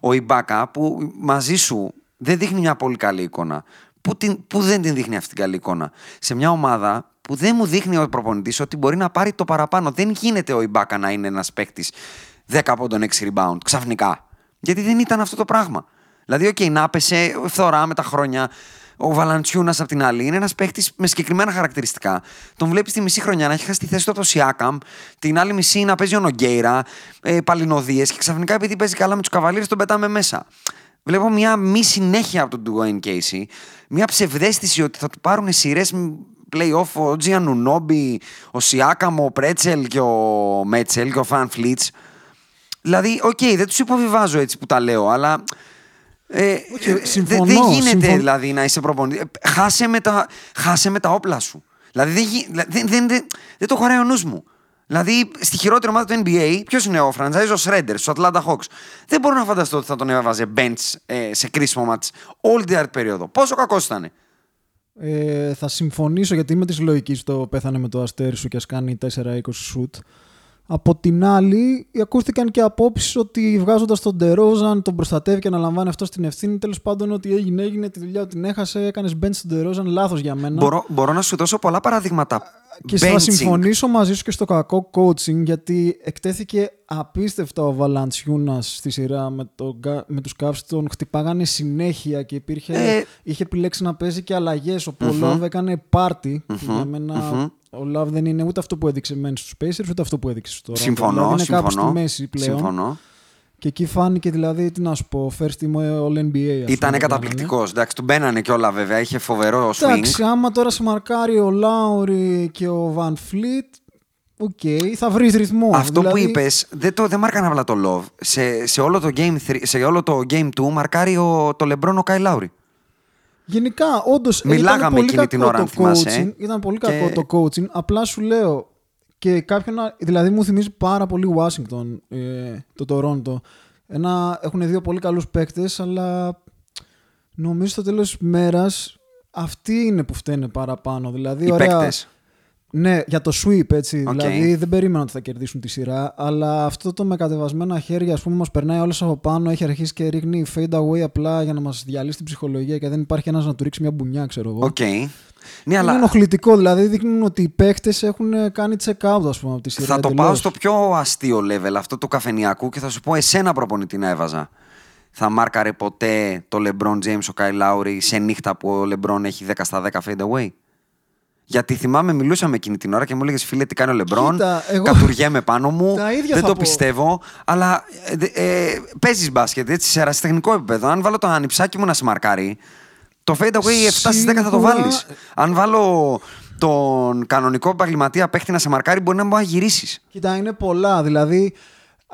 S1: Ο Ιμπάκα που μαζί σου δεν δείχνει μια πολύ καλή εικόνα. Πού, την, πού δεν την δείχνει αυτή την καλή εικόνα. Σε μια ομάδα που δεν μου δείχνει ο προπονητής ότι μπορεί να πάρει το παραπάνω. Δεν γίνεται ο Ιμπάκα να είναι ένας παίκτης 10 από των 6 rebound ξαφνικά. Γιατί δεν ήταν αυτό το πράγμα. Δηλαδή, OK, okay, να πέσε φθορά με τα χρόνια. Ο Βαλαντσιούνας απ' την άλλη είναι ένας παίχτης με συγκεκριμένα χαρακτηριστικά. Τον βλέπεις τη μισή χρονιά να έχει χάσει τη θέση του από το Σιάκαμ, την άλλη μισή να παίζει ο Νογκέιρα, ε, παλινωδίες και ξαφνικά επειδή παίζει καλά με τους Cavaliers τον πετάμε μέσα. Βλέπω μια μη συνέχεια από τον Dwayne Casey, μια ψευδαίσθηση ότι θα του πάρουν σειρές playoff ο Οτζί Ανουνόμπι, ο Σιάκαμ, ο Πρέτσελ και ο Μέτσελ και ο Φαν Βλιτ. Δηλαδή, OK, okay, δεν τους υποβιβάζω έτσι που τα λέω, αλλά ε,
S2: συμφωνώ,
S1: δεν γίνεται
S2: συμφωνώ.
S1: δηλαδή να είσαι προπονητή. Ε, Χάσε με τα, χάσε με τα όπλα σου. Δηλαδή δεν, γι- δεν, δεν, δεν, δεν το χωράει ο νους μου. Δηλαδή στη χειρότερη ομάδα του NBA, ποιος είναι ο franchise, ο Schröder, στο Atlanta Hawks. Δεν μπορώ να φανταστώ ότι θα τον έβαζε bench ε, σε κρίσιμο ματς όλη την άλλη περίοδο. Πόσο κακός ήταν.
S2: Ε, θα συμφωνήσω γιατί είμαι της λογικής το πέθανε με το αστέρι σου και α κάνει 4-20 σουτ. Από την άλλη, ακούστηκαν και απόψεις ότι βγάζοντας τον Ντερόζαν τον προστατεύει και αναλαμβάνει αυτό την ευθύνη. Τέλος πάντων, ό,τι έγινε, έγινε. Τη δουλειά του την έχασε. Έκανες bench στον Ντερόζαν. Λάθος για μένα.
S1: Μπορώ, μπορώ να σου δώσω πολλά παραδείγματα.
S2: Και θα
S1: benching.
S2: συμφωνήσω μαζί σου και στο κακό coaching γιατί εκτέθηκε απίστευτα ο Βαλαντσιούνας στη σειρά με, το, Κα- με τους Cavs τον χτυπάγανε συνέχεια και υπήρχε,
S1: Ε.
S2: είχε επιλέξει να παίζει και αλλαγές ο Πολόβ έκανε πάρτι που για μένα ο Love δεν είναι ούτε αυτό που έδειξε μεν στους Pacers ούτε αυτό που έδειξε στους Raptors.
S1: Συμφωνώ,
S2: δηλαδή είναι κάπου
S1: συμφωνώ.
S2: στη μέση πλέον
S1: συμφωνώ.
S2: και εκεί φάνηκε δηλαδή τι να σου πω first team all NBA ας πούμε,
S1: Ήταν
S2: το
S1: καταπληκτικός. Εντάξει, του μπαίνανε κιόλα βέβαια. Είχε φοβερό swing.
S2: Εντάξει, άμα τώρα σε μαρκάρει ο Λάουρι και ο Βαν Φλίτ, οκ, θα βρεις ρυθμό.
S1: Αυτό που
S2: Δηλαδή,
S1: είπες, δεν, το, δεν μάρκανε απλά το Love. Σε, σε, όλο το game, three- σε όλο το game 2 μαρκάρει ο, το LeBron ο Κάι Λάουρι.
S2: Γενικά, όντως.
S1: Μιλάγαμε
S2: ήταν πολύ
S1: εκείνη την
S2: κακό
S1: ώρα, αν
S2: το
S1: θυμάσαι,
S2: coaching, Ήταν πολύ
S1: και-
S2: κακό το coaching. Απλά σου λέω και κάποιον. α- Δηλαδή, μου θυμίζει πάρα πολύ Washington, ε, το Toronto. Ένα, έχουν δύο πολύ καλούς παίκτες, αλλά νομίζω στο τέλος της μέρας αυτοί είναι που φταίνε παραπάνω. Δηλαδή,
S1: Οι
S2: ωραία,
S1: παίκτες.
S2: Ναι, για το sweep έτσι.
S1: Οκ.
S2: Δηλαδή δεν περίμενα ότι θα κερδίσουν τη σειρά. Αλλά αυτό το με κατεβασμένα χέρια, ας πούμε, μας περνάει όλες από πάνω. Έχει αρχίσει και ρίχνει fade away απλά για να μας διαλύσει την ψυχολογία και δεν υπάρχει ένας να του ρίξει μια μπουνιά, ξέρω εγώ.
S1: Οκ. Ναι,
S2: Είναι
S1: αλλά
S2: ενοχλητικό. Δηλαδή δείχνουν ότι οι παίχτες έχουν κάνει check out, ας πούμε, από τη σειρά.
S1: θα το
S2: εντελώς.
S1: πάω στο πιο αστείο level αυτό του καφενιακού και θα σου πω εσένα προπονητή να έβαζα. Θα μάρκαρε ποτέ το LeBron James ο Κάι Λάουρι σε νύχτα που ο LeBron έχει 10 στα 10 fade away; Γιατί θυμάμαι, μιλούσαμε εκείνη την ώρα και μου έλεγες φίλε τι κάνει ο LeBron.
S2: Κοίτα, εγώ-
S1: Κατουργέμαι πάνω μου.
S2: Τα ίδια
S1: δεν
S2: θα
S1: το
S2: πω.
S1: πιστεύω. Αλλά ε, ε, παίζεις μπάσκετ έτσι σε ερασιτεχνικό επίπεδο. Αν βάλω το ανιψάκι μου να σε μαρκάρει, το fade away 7 στις 10 θα το
S2: Σίγουρα.
S1: βάλεις. Αν βάλω τον κανονικό επαγγελματία παίχτη να σε μαρκάρει, μπορεί να μπορεί να γυρίσεις.
S2: Κοίτα, είναι πολλά. Δηλαδή,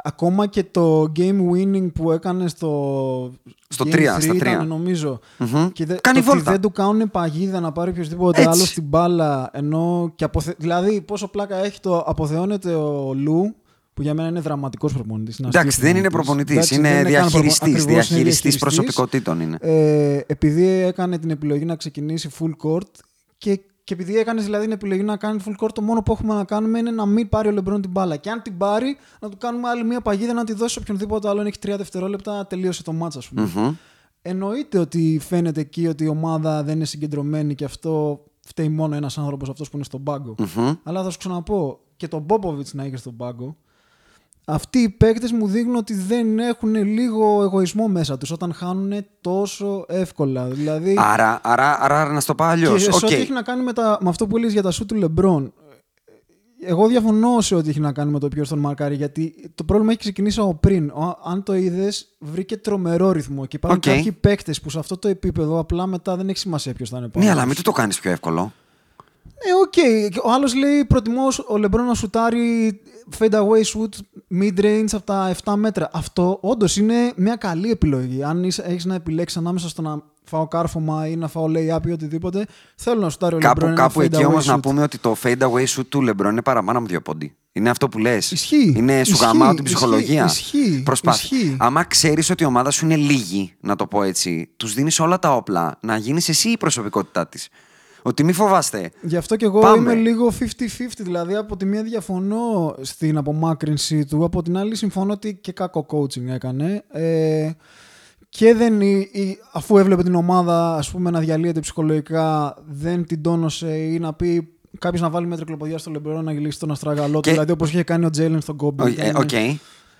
S2: ακόμα και το game winning που έκανε στο.
S1: Στο
S2: Game
S1: τρία,
S2: 3
S1: στα τρία.
S2: Ήταν, νομίζω.
S1: Μμμ.
S2: Και δε,
S1: Κάνει
S2: το ότι
S1: βόλτα.
S2: δεν του κάνουν παγίδα να πάρει οποιοδήποτε
S1: Έτσι.
S2: άλλο στην μπάλα. Ενώ και αποθε... Δηλαδή, πόσο πλάκα έχει το αποθεώνεται ο Λου, που για μένα είναι δραματικός προπονητής.
S1: Εντάξει, δεν είναι προπονητής, είναι διαχειριστής. Διαχειριστής προσωπικότητων είναι.
S2: Ε, επειδή έκανε την επιλογή να ξεκινήσει full court και, και επειδή έκανες δηλαδή την επιλογή να κάνει full court, το μόνο που έχουμε να κάνουμε είναι να μην πάρει ο Λεμπρόν την μπάλα. Και αν την πάρει, να του κάνουμε άλλη μία παγίδα να τη δώσει σε οποιονδήποτε άλλον έχει τρία δευτερόλεπτα, τελείωσε το μάτσα, ας πούμε.
S1: Μμμ.
S2: Εννοείται ότι φαίνεται εκεί ότι η ομάδα δεν είναι συγκεντρωμένη και αυτό φταίει μόνο ένας άνθρωπος αυτός που είναι στον πάγκο.
S1: Μμμ.
S2: Αλλά θα σου ξαναπώ, και τον Μπόποβιτ να είχε στον πάγκο, αυτοί οι παίκτες μου δείχνουν ότι δεν έχουν λίγο εγωισμό μέσα τους όταν χάνουν τόσο εύκολα. Δηλαδή,
S1: Άρα, άρα, άρα να στο πω αλλιώς.
S2: και σε ό,τι έχει να κάνει με, τα, με αυτό που έλεγε για τα σουτ του Λεμπρόν. Εγώ διαφωνώ σε ό,τι έχει να κάνει με το ποιος τον μαρκάρει, γιατί το πρόβλημα έχει ξεκινήσει από πριν. Ο- αν το είδες, βρήκε τρομερό ρυθμό. Και υπάρχουν
S1: Οκ.
S2: κάποιοι παίκτες που σε αυτό το επίπεδο απλά μετά δεν έχει σημασία ποιος θα είναι πάνω.
S1: Ναι, αλλά
S2: τους.
S1: μην του το κάνεις πιο εύκολο.
S2: Ε, οκ. Ο άλλος λέει: Προτιμώ ο Λεμπρόν να σουτάρει fade away shoot mid-range από τα 7 μέτρα. Αυτό όντως είναι μια καλή επιλογή. Αν έχεις να επιλέξεις ανάμεσα στο να φάω κάρφωμα ή να φάω lay-up ή οτιδήποτε, θέλω να σου τάρει ο
S1: Κάπου,
S2: LeBron
S1: κάπου
S2: ένα
S1: εκεί
S2: fade
S1: όμως
S2: away
S1: να
S2: shoot.
S1: πούμε ότι το fade away shoot του LeBron είναι παραπάνω από δύο πόντι. Είναι αυτό που λες.
S2: Ισχύει.
S1: Είναι σου
S2: Ισχύει.
S1: γαμάω την
S2: Ισχύει.
S1: ψυχολογία.
S2: Ισχύει.
S1: Προσπάθει.
S2: Ισχύει.
S1: Άμα ξέρεις ότι η ομάδα σου είναι λίγη, να το πω έτσι, τους δίνεις όλα τα όπλα να γίνεις εσύ η προσωπικότητά της. Ότι μη φοβάστε.
S2: Γι' αυτό και εγώ
S1: Πάμε.
S2: είμαι λίγο 50-50. Δηλαδή, από τη μία διαφωνώ στην απομάκρυνση του, από την άλλη συμφωνώ ότι και κακό coaching έκανε. Ε, και δεν, ή- ή- αφού έβλεπε την ομάδα ας πούμε, να διαλύεται ψυχολογικά, δεν την τόνωσε ή να πει κάποιος να βάλει μια τρικλοποδιά στο Λεμπρόν να γυρίσει τον αστραγαλό του.
S1: Και-
S2: Δηλαδή, όπως είχε κάνει ο Τζέιλεν στον Κόμπι.
S1: Οκ. ε, οκ.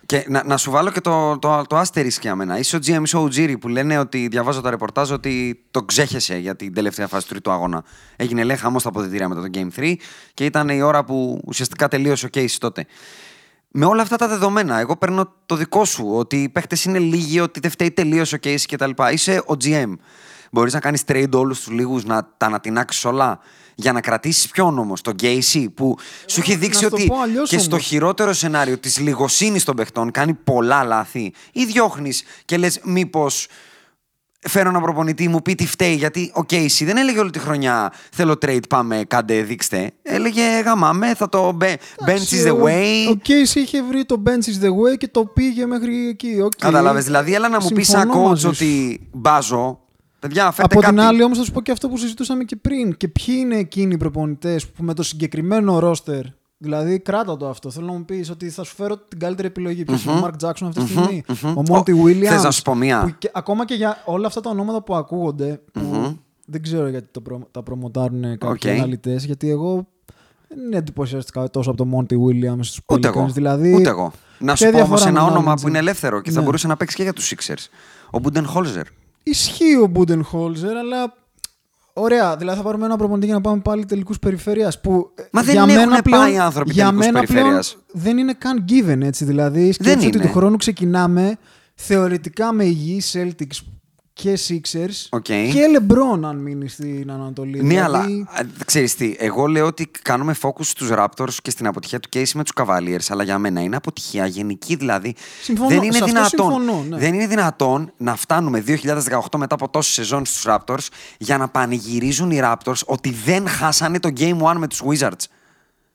S1: Και να, να σου βάλω και το, το, το asterisk για μένα. Είσαι ο GM, είσαι ο Ujiri που λένε ότι διαβάζω τα ρεπορτάζ ότι το ξέχεσε για την τελευταία φάση του τρίτου αγώνα. Έγινε λέει χαμός στα αποδυτήρια μετά το Game 3 και ήταν η ώρα που ουσιαστικά τελείωσε ο Casey τότε. Με όλα αυτά τα δεδομένα, εγώ παίρνω το δικό σου ότι οι παίχτες είναι λίγοι, ότι δεν φταίει τελείως ο case κτλ. Είσαι ο GM. Μπορείς να κάνεις trade όλους τους λίγους, να τα ανατινάξεις όλα; Για να κρατήσεις ποιον όμω, τον Casey, που σου έχει
S2: να
S1: δείξει
S2: σου το
S1: ότι
S2: πω αλλιώς
S1: και στο
S2: όμως.
S1: χειρότερο σενάριο της λιγοσύνης των παιχτών κάνει πολλά λάθη ή διώχνεις και λες, μήπως φέρω έναν προπονητή μου πει τι φταίει. Γιατί ο Casey δεν έλεγε όλη τη χρονιά Θέλω trade, πάμε, κάντε, δείξτε. Έλεγε γαμάμε, θα το be- bench is the way.
S2: Ο Casey είχε βρει το bench is the way και το πήγε μέχρι εκεί. οκ.
S1: Κατάλαβες. Δηλαδή, έλα να μου πεις σαν
S2: Συμφωνώ
S1: coach
S2: μαζί σου.
S1: ότι μπάζω. Παιδιά, φέρτε
S2: Από
S1: κάτι.
S2: την άλλη, όμως, θα σου πω και αυτό που συζητούσαμε και πριν. Και ποιοι είναι εκείνοι οι προπονητές που με το συγκεκριμένο ρόστερ. Δηλαδή, κράτα το αυτό. Θέλω να μου πεις ότι θα σου φέρω την καλύτερη επιλογή. Ποιος είναι ο Μαρκ Τζάξον αυτή τη στιγμή Ο Μόντι
S1: Ο-
S2: Williams.
S1: θες να σου πω μία;
S2: που και- ακόμα και για όλα αυτά τα ονόματα που ακούγονται. Που δεν ξέρω γιατί το προ, τα προμοτάρουν κάποιοι
S1: Οκ.
S2: αναλυτές. Γιατί εγώ δεν εντυπωσιάστηκα τόσο από τον Μόντι Williams στους
S1: Ούτε
S2: Pelicans.
S1: εγώ.
S2: Δηλαδή,
S1: Ούτε εγώ. Να σου
S2: ποια
S1: πω όμως
S2: διαφορά
S1: ένα
S2: με
S1: όνομα
S2: manager?
S1: που είναι ελεύθερο και θα
S2: Ναι.
S1: μπορούσε να παίξει και για τους Sixers. Ο Μπούντενχόλζερ.
S2: Ισχύει ο Μπούντενχόλζερ, αλλά. Ωραία, δηλαδή θα πάρουμε ένα προπονητή για να πάμε πάλι τελικούς περιφέρειας. Που ε,
S1: Μα δεν
S2: για
S1: έχουν
S2: μένα πλέον,
S1: πάει οι άνθρωποι
S2: για
S1: τελικούς
S2: μένα πλέον
S1: περιφέρειας.
S2: δεν είναι καν given έτσι. Δηλαδή, σκέψου ότι
S1: είναι.
S2: του χρόνου ξεκινάμε θεωρητικά με υγιείς Celtics και Sixers
S1: Οκ.
S2: και LeBron αν μείνει στην Ανατολή.
S1: Ναι,
S2: δηλαδή,
S1: αλλά ξέρεις τι, εγώ λέω ότι κάνουμε focus στους Raptors και στην αποτυχία του Casey με τους Cavaliers, αλλά για μένα είναι αποτυχία γενική δηλαδή.
S2: Συμφωνώ,
S1: δεν είναι
S2: σε αυτό
S1: δυνατόν,
S2: συμφωνώ, ναι.
S1: δεν είναι δυνατόν να φτάνουμε 2018 μετά από τόσες σεζόν στους Raptors για να πανηγυρίζουν οι Raptors ότι δεν χάσανε το Game 1 με τους Wizards.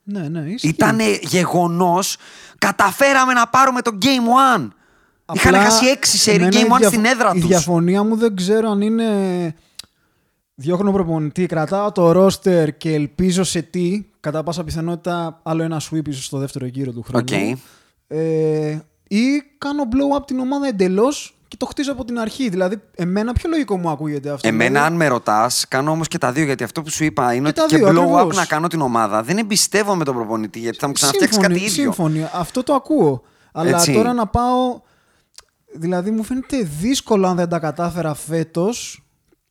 S2: Ναι, ναι, ισχύει.
S1: Ήταν γεγονός, καταφέραμε να πάρουμε το Game 1. Είχαν
S2: Απλά,
S1: χάσει 6 σερί
S2: εμένα η
S1: Game 1
S2: διαφο-
S1: στην έδρα
S2: Η
S1: τους.
S2: διαφωνία μου δεν ξέρω αν είναι. Διώχνω προπονητή, κρατάω το ρόστερ και ελπίζω σε τι. Κατά πάσα πιθανότητα άλλο ένα sweep ίσως στο δεύτερο γύρο του χρόνου.
S1: Οκ.
S2: Ε, ή κάνω blow up την ομάδα εντελώς και το χτίζω από την αρχή. Δηλαδή, εμένα πιο λογικό μου ακούγεται αυτό.
S1: Εμένα,
S2: Δηλαδή,
S1: αν με ρωτάς, κάνω όμως και τα δύο. Γιατί αυτό που σου είπα είναι
S2: Και
S1: ότι
S2: τα
S1: και
S2: δύο,
S1: blow up
S2: ακριβώς.
S1: να κάνω την ομάδα. Δεν εμπιστεύομαι τον προπονητή γιατί θα μου ξαναφτιάξει κάτι
S2: σύμφωνοι,
S1: ίδιο.
S2: Σύμφωνοι. Αυτό το ακούω. Αλλά
S1: Έτσι.
S2: τώρα να πάω. Δηλαδή, μου φαίνεται δύσκολο αν δεν τα κατάφερα φέτος.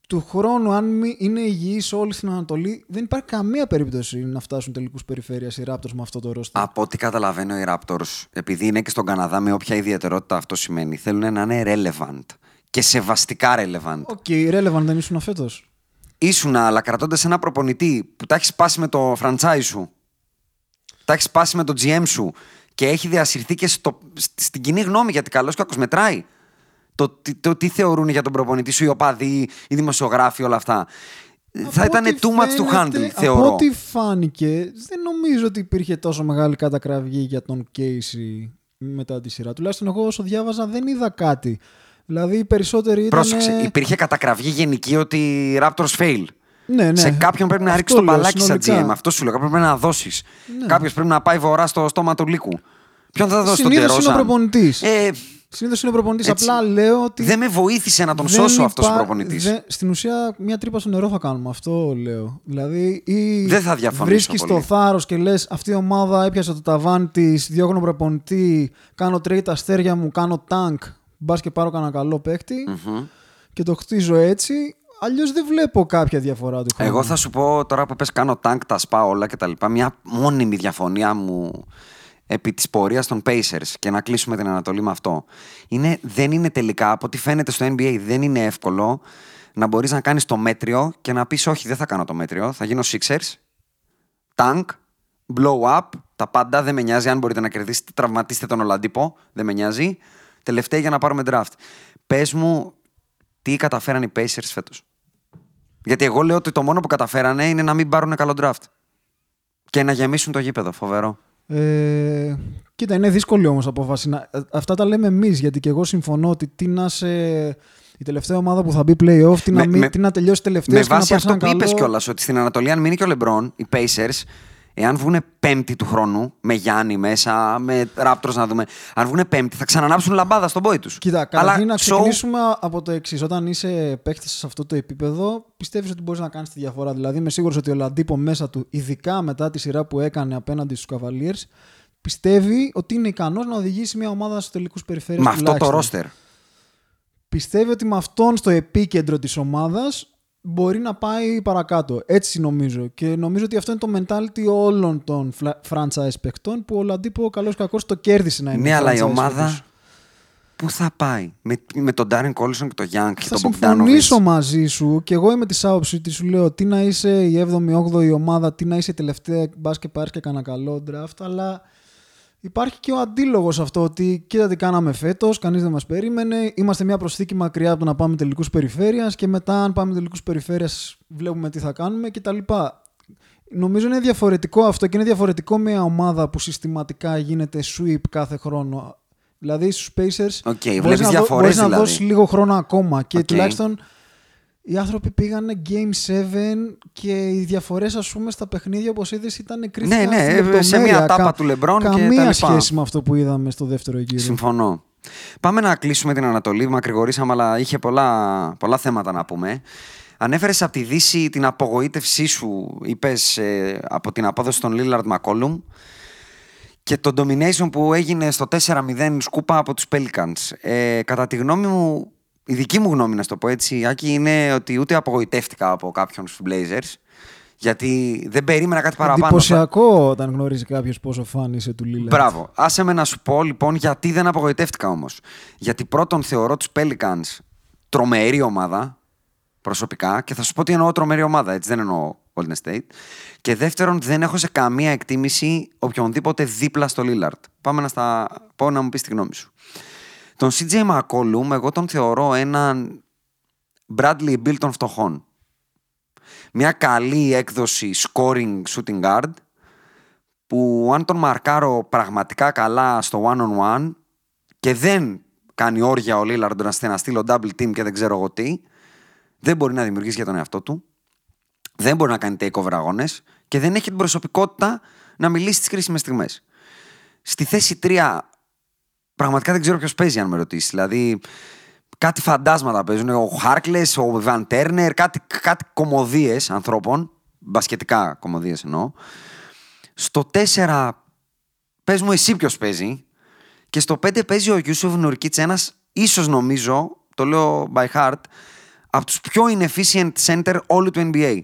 S2: Του χρόνου, αν μη- είναι υγιείς όλοι στην Ανατολή, δεν υπάρχει καμία περίπτωση να φτάσουν τελικούς περιφέρειας οι Raptors με αυτό το ρόστερ.
S1: Από ό,τι καταλαβαίνω, οι Raptors, επειδή είναι και στον Καναδά, με όποια ιδιαιτερότητα αυτό σημαίνει, θέλουν να είναι relevant και σεβαστικά relevant.
S2: Οκ, relevant δεν ήσουν φέτος.
S1: Ήσουνα, αλλά κρατώντας ένα προπονητή που τα έχεις σπάσει με το franchise σου, τα έχεις σπάσει με το GM σου και έχει διασυρθεί και στο, σ- στην κοινή γνώμη γιατί καλός και κακός μετράει. Το, τι- το, τι θεωρούν για τον προπονητή σου οι οπαδοί, οι δημοσιογράφοι, όλα αυτά. Θα
S2: Από
S1: ήταν
S2: ό,τι
S1: too much to
S2: φαίνεται-
S1: handle, θεωρώ.
S2: Από ό,τι φάνηκε, δεν νομίζω ότι υπήρχε τόσο μεγάλη κατακραυγή για τον Casey μετά τη σειρά. Τουλάχιστον εγώ όσο διάβαζα δεν είδα κάτι. Δηλαδή οι περισσότεροι ήταν.
S1: Πρόσεξε, υπήρχε κατακραυγή γενική ότι οι Raptors fail.
S2: Ναι, ναι.
S1: Σε κάποιον πρέπει να
S2: Αυτό
S1: ρίξεις το
S2: λέω,
S1: μπαλάκι σαν
S2: συνολικά.
S1: GM. Αυτό σου λέω. Κάποιον πρέπει να δώσεις.
S2: Ναι.
S1: Κάποιος πρέπει να πάει βορρά στο στόμα του λύκου. Ποιον θα δώσει τον
S2: Συνήθως είναι ο
S1: Τερόζαν.
S2: προπονητής.
S1: Ε,
S2: Συνήθως είναι ο προπονητής.
S1: Έτσι.
S2: Απλά λέω ότι.
S1: δεν με βοήθησε να τον
S2: δεν
S1: σώσω αυτός ο
S2: υπά-
S1: προπονητής.
S2: δεν- Στην ουσία, μια τρύπα στο νερό θα κάνουμε. Αυτό λέω. Δηλαδή, ή
S1: Δεν θα διαφωνήσω
S2: βρίσκεις
S1: πολύ.
S2: το θάρρος και λες: Αυτή η ομάδα έπιασε το ταβάνι της, διώχνω προπονητή, κάνω trade τα αστέρια μου, κάνω tank. Μπας και πάρω κανένα καλό παίκτη
S1: Μμμ.
S2: και το χτίζω έτσι. Αλλιώς δεν βλέπω κάποια διαφορά του χρόνου.
S1: Εγώ θα σου πω τώρα που πες κάνω tank, τα σπάω όλα κτλ. Μια μόνιμη διαφωνία μου επί της πορείας των Pacers και να κλείσουμε την Ανατολή με αυτό. Είναι, δεν είναι τελικά, από ό,τι φαίνεται στο NBA, δεν είναι εύκολο να μπορείς να κάνεις το μέτριο και να πεις όχι δεν θα κάνω το μέτριο, θα γίνω Sixers, tank, blow up, τα πάντα, δεν με νοιάζει. Αν μπορείτε να κερδίσετε, τραυματίστε τον Ολαντίπο, δεν με νοιάζει. Τελευταία για να πάρουμε draft. Πες μου, τι καταφέραν οι Pacers φέτος. Γιατί εγώ λέω ότι το μόνο που καταφέρανε είναι να μην πάρουν καλό draft. Και να γεμίσουν το γήπεδο. Φοβερό.
S2: Ε, κοίτα, είναι δύσκολη όμως απόφαση. Να- ε, Αυτά τα λέμε εμείς, γιατί και εγώ συμφωνώ ότι τι να σε. Η τελευταία ομάδα που θα μπει playoff, τι, να,
S1: Με-
S2: μην,
S1: με-
S2: τι να τελειώσει τελευταία
S1: Με
S2: και να
S1: βάση
S2: πάρει
S1: αυτό
S2: ένα
S1: που είπες
S2: καλό...
S1: κιόλας, ότι στην Ανατολή, αν μείνει και ο Λεμπρόν, οι Pacers, εάν βγουν πέμπτη του χρόνου, με Γιάννη μέσα, με Raptors να δούμε, αν βγουν πέμπτη, θα ξανανάψουν λαμπάδα στον πόη τους.
S2: Κοίτα, καταρχήν να ξεκινήσουμε από το εξής. Όταν είσαι παίκτης σε αυτό το επίπεδο, πιστεύεις ότι μπορείς να κάνεις τη διαφορά. Δηλαδή, είμαι σίγουρος ότι ο Λαντίπο μέσα του, ειδικά μετά τη σειρά που έκανε απέναντι στους Cavaliers, πιστεύει ότι είναι ικανός να οδηγήσει μια ομάδα στους τελικούς περιφέρειες.
S1: Με αυτό το ρόστερ.
S2: Πιστεύει ότι με αυτόν στο επίκεντρο της ομάδας μπορεί να πάει παρακάτω. Έτσι νομίζω. Και νομίζω ότι αυτό είναι το mentality όλων των φλα- franchise παιχτών που ο Λαντίπο καλώς κακός το κέρδισε να είναι
S1: Ναι, αλλά η
S2: franchise
S1: ομάδα
S2: φέτος.
S1: πού θα πάει; Με, με τον Ντάριν Κόλσον και τον Γιάνγκ και
S2: Θα
S1: τον Bogdanovic.
S2: συμφωνήσω μαζί σου και εγώ είμαι της άποψης ότι σου λέω τι να είσαι η 7η-8η ομάδα, τι να είσαι η τελευταία μπας και πάρεις και κανένα καλό draft, αλλά υπάρχει και ο αντίλογος αυτό ότι κοίτα τι κάναμε φέτος, κανείς δεν μας περίμενε. Είμαστε μια προσθήκη μακριά από το να πάμε τελικούς περιφέρειας και μετά, αν πάμε τελικούς περιφέρειας, βλέπουμε τι θα κάνουμε κτλ. Νομίζω είναι διαφορετικό αυτό και είναι διαφορετικό μια ομάδα που συστηματικά γίνεται sweep κάθε χρόνο. Δηλαδή στους Pacers
S1: Οκ,
S2: μπορείς
S1: βλέπεις
S2: να, δω-
S1: διαφορές
S2: μπορείς να
S1: δηλαδή.
S2: δώσεις λίγο χρόνο ακόμα και
S1: Οκ.
S2: τουλάχιστον οι άνθρωποι πήγανε Game 7 και οι διαφορές, ας πούμε, στα παιχνίδια, όπως είδες, ήταν κρίθηκαν
S1: Ναι, ναι,
S2: στη
S1: σε
S2: λεπτομέρεια.
S1: μια τάπα
S2: Κα-
S1: του LeBron και τα
S2: Καμία
S1: λοιπά.
S2: σχέση με αυτό που είδαμε στο δεύτερο γύρο.
S1: Συμφωνώ. Πάμε να κλείσουμε την Ανατολή. Μακρηγορήσαμε, αλλά είχε πολλά, πολλά θέματα να πούμε. Ανέφερες από τη Δύση την απογοήτευσή σου, είπες από την απόδοση των Lillard McCollum και το domination που έγινε στο 4-0 σκούπα από τους Pelicans. Ε, κατά τη γνώμη μου, η δική μου γνώμη να σου το πω έτσι, Άκη, είναι ότι ούτε απογοητεύτηκα από κάποιον στους Blazers, γιατί δεν περίμενα κάτι παραπάνω.
S2: Εντυπωσιακό όταν γνωρίζει κάποιος πόσο φαν είσαι του Λίλα.
S1: Μπράβο. Άσε με να σου πω λοιπόν γιατί δεν απογοητεύτηκα όμως. Γιατί πρώτον θεωρώ τους Pelicans τρομερή ομάδα προσωπικά και θα σου πω τι εννοώ τρομερή ομάδα, έτσι δεν εννοώ Golden State. Και δεύτερον, δεν έχω σε καμία εκτίμηση οποιονδήποτε δίπλα στο Lillard. Πάμε να στα πω να μου πεις τη γνώμη σου. Τον CJ McCollum, εγώ τον θεωρώ έναν Bradley Bill των φτωχών. Μια καλή έκδοση scoring shooting guard που αν τον μαρκάρω πραγματικά καλά στο one-on-one και δεν κάνει όρια ο Λίλαρντ να να στείλω double team και δεν ξέρω εγώ τι, δεν μπορεί να δημιουργήσει για τον εαυτό του, δεν μπορεί να κάνει takeover αγώνες και δεν έχει την προσωπικότητα να μιλήσει τις κρίσιμες στιγμές. Στη θέση 3 πραγματικά δεν ξέρω ποιος παίζει αν με ρωτήσεις. Δηλαδή κάτι φαντάσματα παίζουν. Ο Χάρκλες, ο Βαν Τέρνερ, κάτι, κάτι κομμωδίες ανθρώπων, μπασκετικά κομμωδίες εννοώ. Στο 4 πες μου εσύ ποιος παίζει και στο 5 παίζει ο Γιούσουφ Νουρκίτς ένας ίσως νομίζω, το λέω by heart, από τους πιο inefficient center όλου του NBA.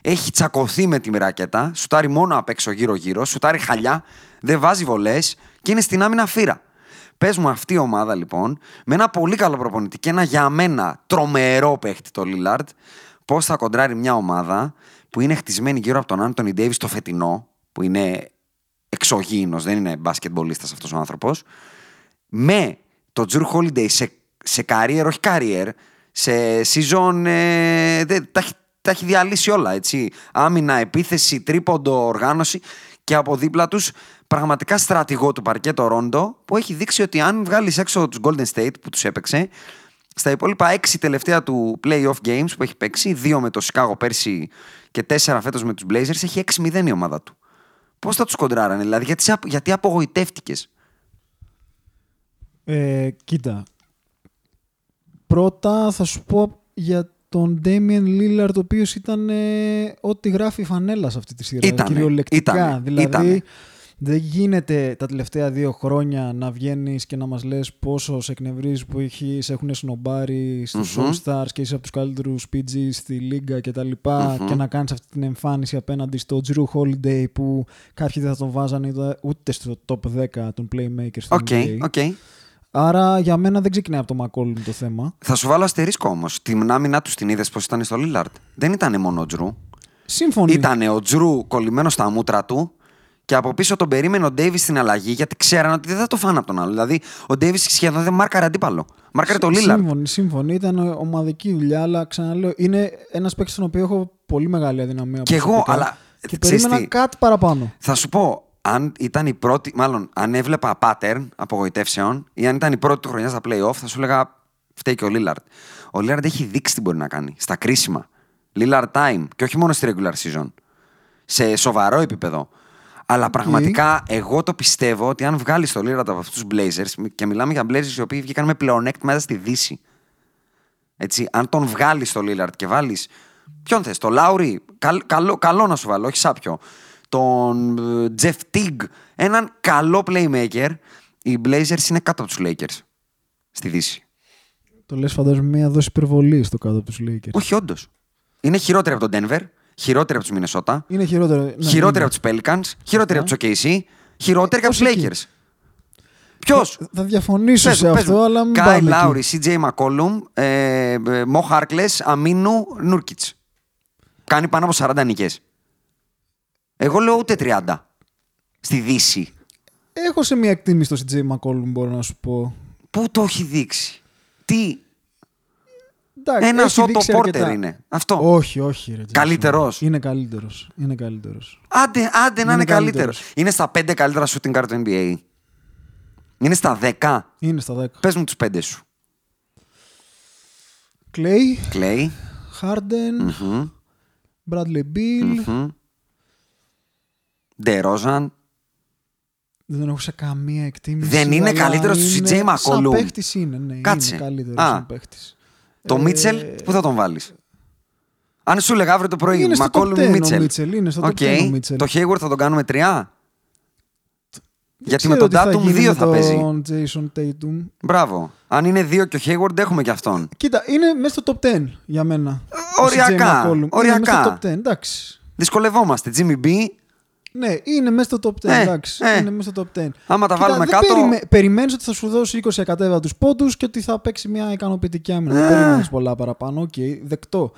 S1: Έχει τσακωθεί με τη ράκετα, σουτάρει μόνο απ' έξω γύρω-γύρω, σουτάρει χαλιά, δεν βάζει βολές και είναι στην άμυνα φύρα. Πες μου αυτή η ομάδα λοιπόν, με ένα πολύ καλό προπονητή και ένα για μένα τρομερό παίχτη το Lillard, πώς θα κοντράρει μια ομάδα που είναι χτισμένη γύρω από τον Άντωνι Ντέιβις το φετινό, που είναι εξωγήινος, δεν είναι μπασκετμπολίστας αυτός ο άνθρωπος, με το Τζουρ Holiday σε, σε career, όχι career, σε season, ε, δε, τα, έχει- τα έχει διαλύσει όλα, έτσι. Άμυνα, επίθεση, τρίποντο, οργάνωση και από δίπλα τους πραγματικά στρατηγό του παρκέτο Ρόντο που έχει δείξει ότι αν βγάλεις έξω τους Golden State που τους έπαιξε στα υπόλοιπα έξι τελευταία του playoff games που έχει παίξει, δύο με το Chicago πέρσι και τέσσερα φέτος με τους Blazers, έχει 6-0 η ομάδα του. Πώς θα τους κοντράρανε, δηλαδή, γιατί, σε απο- γιατί απογοητεύτηκες;
S2: Ε, κοίτα. Πρώτα θα σου πω για τον Damian Lillard, ο οποίος ήταν ε, ό,τι γράφει η φανέλα σε αυτή τη σειρά.
S1: Ήτανε,
S2: κυριολεκτικά.
S1: ήτανε,
S2: δηλαδή,
S1: ήτανε.
S2: Δεν γίνεται τα τελευταία δύο χρόνια να βγαίνεις και να μας λες πόσο σε εκνευρίζεις που έχει, σε έχουν σνομπάρει στους
S1: Μμμ.
S2: All-Stars και είσαι από τους καλύτερους PG στη Λίγκα και τα λοιπα
S1: Μμμ.
S2: και να κάνεις αυτή την εμφάνιση απέναντι στο Drew Holiday που κάποιοι δεν θα τον βάζανε ούτε- ούτε στο top 10 των playmakers στην
S1: Οκ,
S2: NBA.
S1: οκ.
S2: Άρα για μένα δεν ξεκινάει από το McCollum το θέμα.
S1: Θα σου βάλω αστερίσκο όμως. Την άμυνά τους την είδες πώς ήταν στο Λίλαρντ. Δεν ήταν μόνο ο Τζρου.
S2: Σύμφωνοι.
S1: Ήταν ο Τζρου κολλημένος στα μούτρα του Και από πίσω τον περίμενε ο Ντέιβις στην αλλαγή γιατί ξέραν ότι δεν θα το φάνε από τον άλλο. Δηλαδή ο Ντέιβις σχεδόν δεν μάρκαρε αντίπαλο. Μάρκαρε το Λίλαρντ.
S2: Σύμφωνοι, σύμφωνοι. Ήταν ομαδική δουλειά, αλλά ξαναλέω, είναι ένας παίκτης στον οποίο έχω πολύ μεγάλη αδυναμία.
S1: Κι εγώ,
S2: προσωπικά.
S1: αλλά,
S2: Και
S1: ξέρεις
S2: περίμενα
S1: τι;
S2: κάτι παραπάνω.
S1: Θα σου πω, αν ήταν η πρώτη, μάλλον αν έβλεπα pattern απογοητεύσεων ή αν ήταν η πρώτη του χρονιά στα playoff, θα σου έλεγα φταίει και ο Λίλαρντ. Ο Λίλαρντ έχει δείξει τι μπορεί να κάνει στα κρίσιμα. Λίλαρντ time και όχι μόνο στη regular season. Σε σοβαρό επίπεδο. Αλλά πραγματικά εγώ το πιστεύω ότι αν βγάλεις το Λίλαρντ από αυτούς τους Blazers και μιλάμε για Blazers οι οποίοι βγήκαν με πλεονέκτημα μέσα στη Δύση. Έτσι, αν τον βγάλεις στο Λίλαρντ και βάλεις. Ποιον θες, τον Λάουρι, καλ, καλό, καλό να σου βάλω, όχι σάπιο. Τον Τζεφ Τιγκ, έναν καλό playmaker. Οι Blazers είναι κάτω από τους Lakers στη Δύση.
S2: Το λες, φαντάζομαι, μια δόση υπερβολής στο κάτω από τους Lakers.
S1: Όχι, όντως. Είναι χειρότερη από τον Denver, χειρότερη από τους Minnesota,
S2: Είναι χειρότερο. ναι,
S1: χειρότερη
S2: είναι.
S1: από τους Pelicans, χειρότερη από τους OKC, χειρότερη και από τους
S2: Πώς εκεί;
S1: Lakers. Ποιος;
S2: Θα διαφωνήσω σε αυτό, αλλά μην
S1: Κάι
S2: πάμε εκεί.
S1: Λάουρι, CJ McCollum, ε, ε, Μο Χάρκλε, Αμίνου, Νούρκιτ. Κάνει πάνω από 40 νικέ. Εγώ λέω ούτε 30. Στη Δύση.
S2: Έχω σε μια εκτίμηση στο CJ McCollum, μπορώ να σου πω.
S1: Πού το έχει δείξει; Τι.
S2: Εντάξει,
S1: Ένας
S2: έχει
S1: Σότο
S2: δείξει
S1: Πόρτερ
S2: αρκετά.
S1: είναι. Αυτό.
S2: Όχι, όχι. Ρε, Jason.
S1: Καλύτερος.
S2: Είναι καλύτερος. Είναι καλύτερος.
S1: Άντε, άντε να
S2: Είναι
S1: είναι καλύτερος.
S2: καλύτερος.
S1: Είναι στα 5 καλύτερα shooting guard του NBA. Είναι στα 10.
S2: Είναι στα 10.
S1: Πες μου τους 5 σου.
S2: Klay,
S1: Klay.
S2: Harden,
S1: μμμ,
S2: Bradley Beal.
S1: μμμ. DeRozan.
S2: Δεν έχω σε καμία εκτίμηση.
S1: Δεν είναι
S2: αλλά
S1: καλύτερος του
S2: είναι-
S1: CJ McCollum.
S2: Σαν παίχτης είναι, ναι.
S1: Κάτσε.
S2: Είναι καλύτερος
S1: Α.
S2: σαν παίχτης.
S1: Το
S2: Ε,
S1: Μίτσελ, πού θα τον βάλεις; Αν σου έλεγα αύριο το πρωί,
S2: Είναι στο
S1: Μακόλουμ
S2: top
S1: ή
S2: 10 ο
S1: Μίτσελ.
S2: Μίτσελ, είναι στο top
S1: Οκ.
S2: 10 ο Μίτσελ.
S1: Το Hayward θα τον κάνουμε τρία; Γιατί με
S2: ξέρω
S1: τον
S2: τι
S1: Tatum
S2: γίνει
S1: 2
S2: με
S1: θα παίζει.
S2: τον Jason Tatum.
S1: Μπράβο. Αν είναι 2 και ο Hayward, έχουμε και αυτόν.
S2: Κοίτα, είναι μέσα στο top 10 για μένα. Ο
S1: οριακά,
S2: CJ McCollum. Είναι
S1: οριακά.
S2: μέσα στο top 10, εντάξει.
S1: Δυσκολευόμαστε. Jimmy B.
S2: Ναι, είναι μέσα στο top 10,
S1: Ε,
S2: εντάξει.
S1: ε.
S2: Είναι μέσα στο top 10.
S1: Άμα τα βάλουμε
S2: δεν
S1: κάτω-
S2: Περιμέ... Περιμένεις ότι θα σου δώσει 20 ακατέβατους πόντους και ότι θα παίξει μια ικανοποιητική άμυνα. Δεν
S1: Ε.
S2: περιμένεις πολλά παραπάνω. Οκ, δεκτό.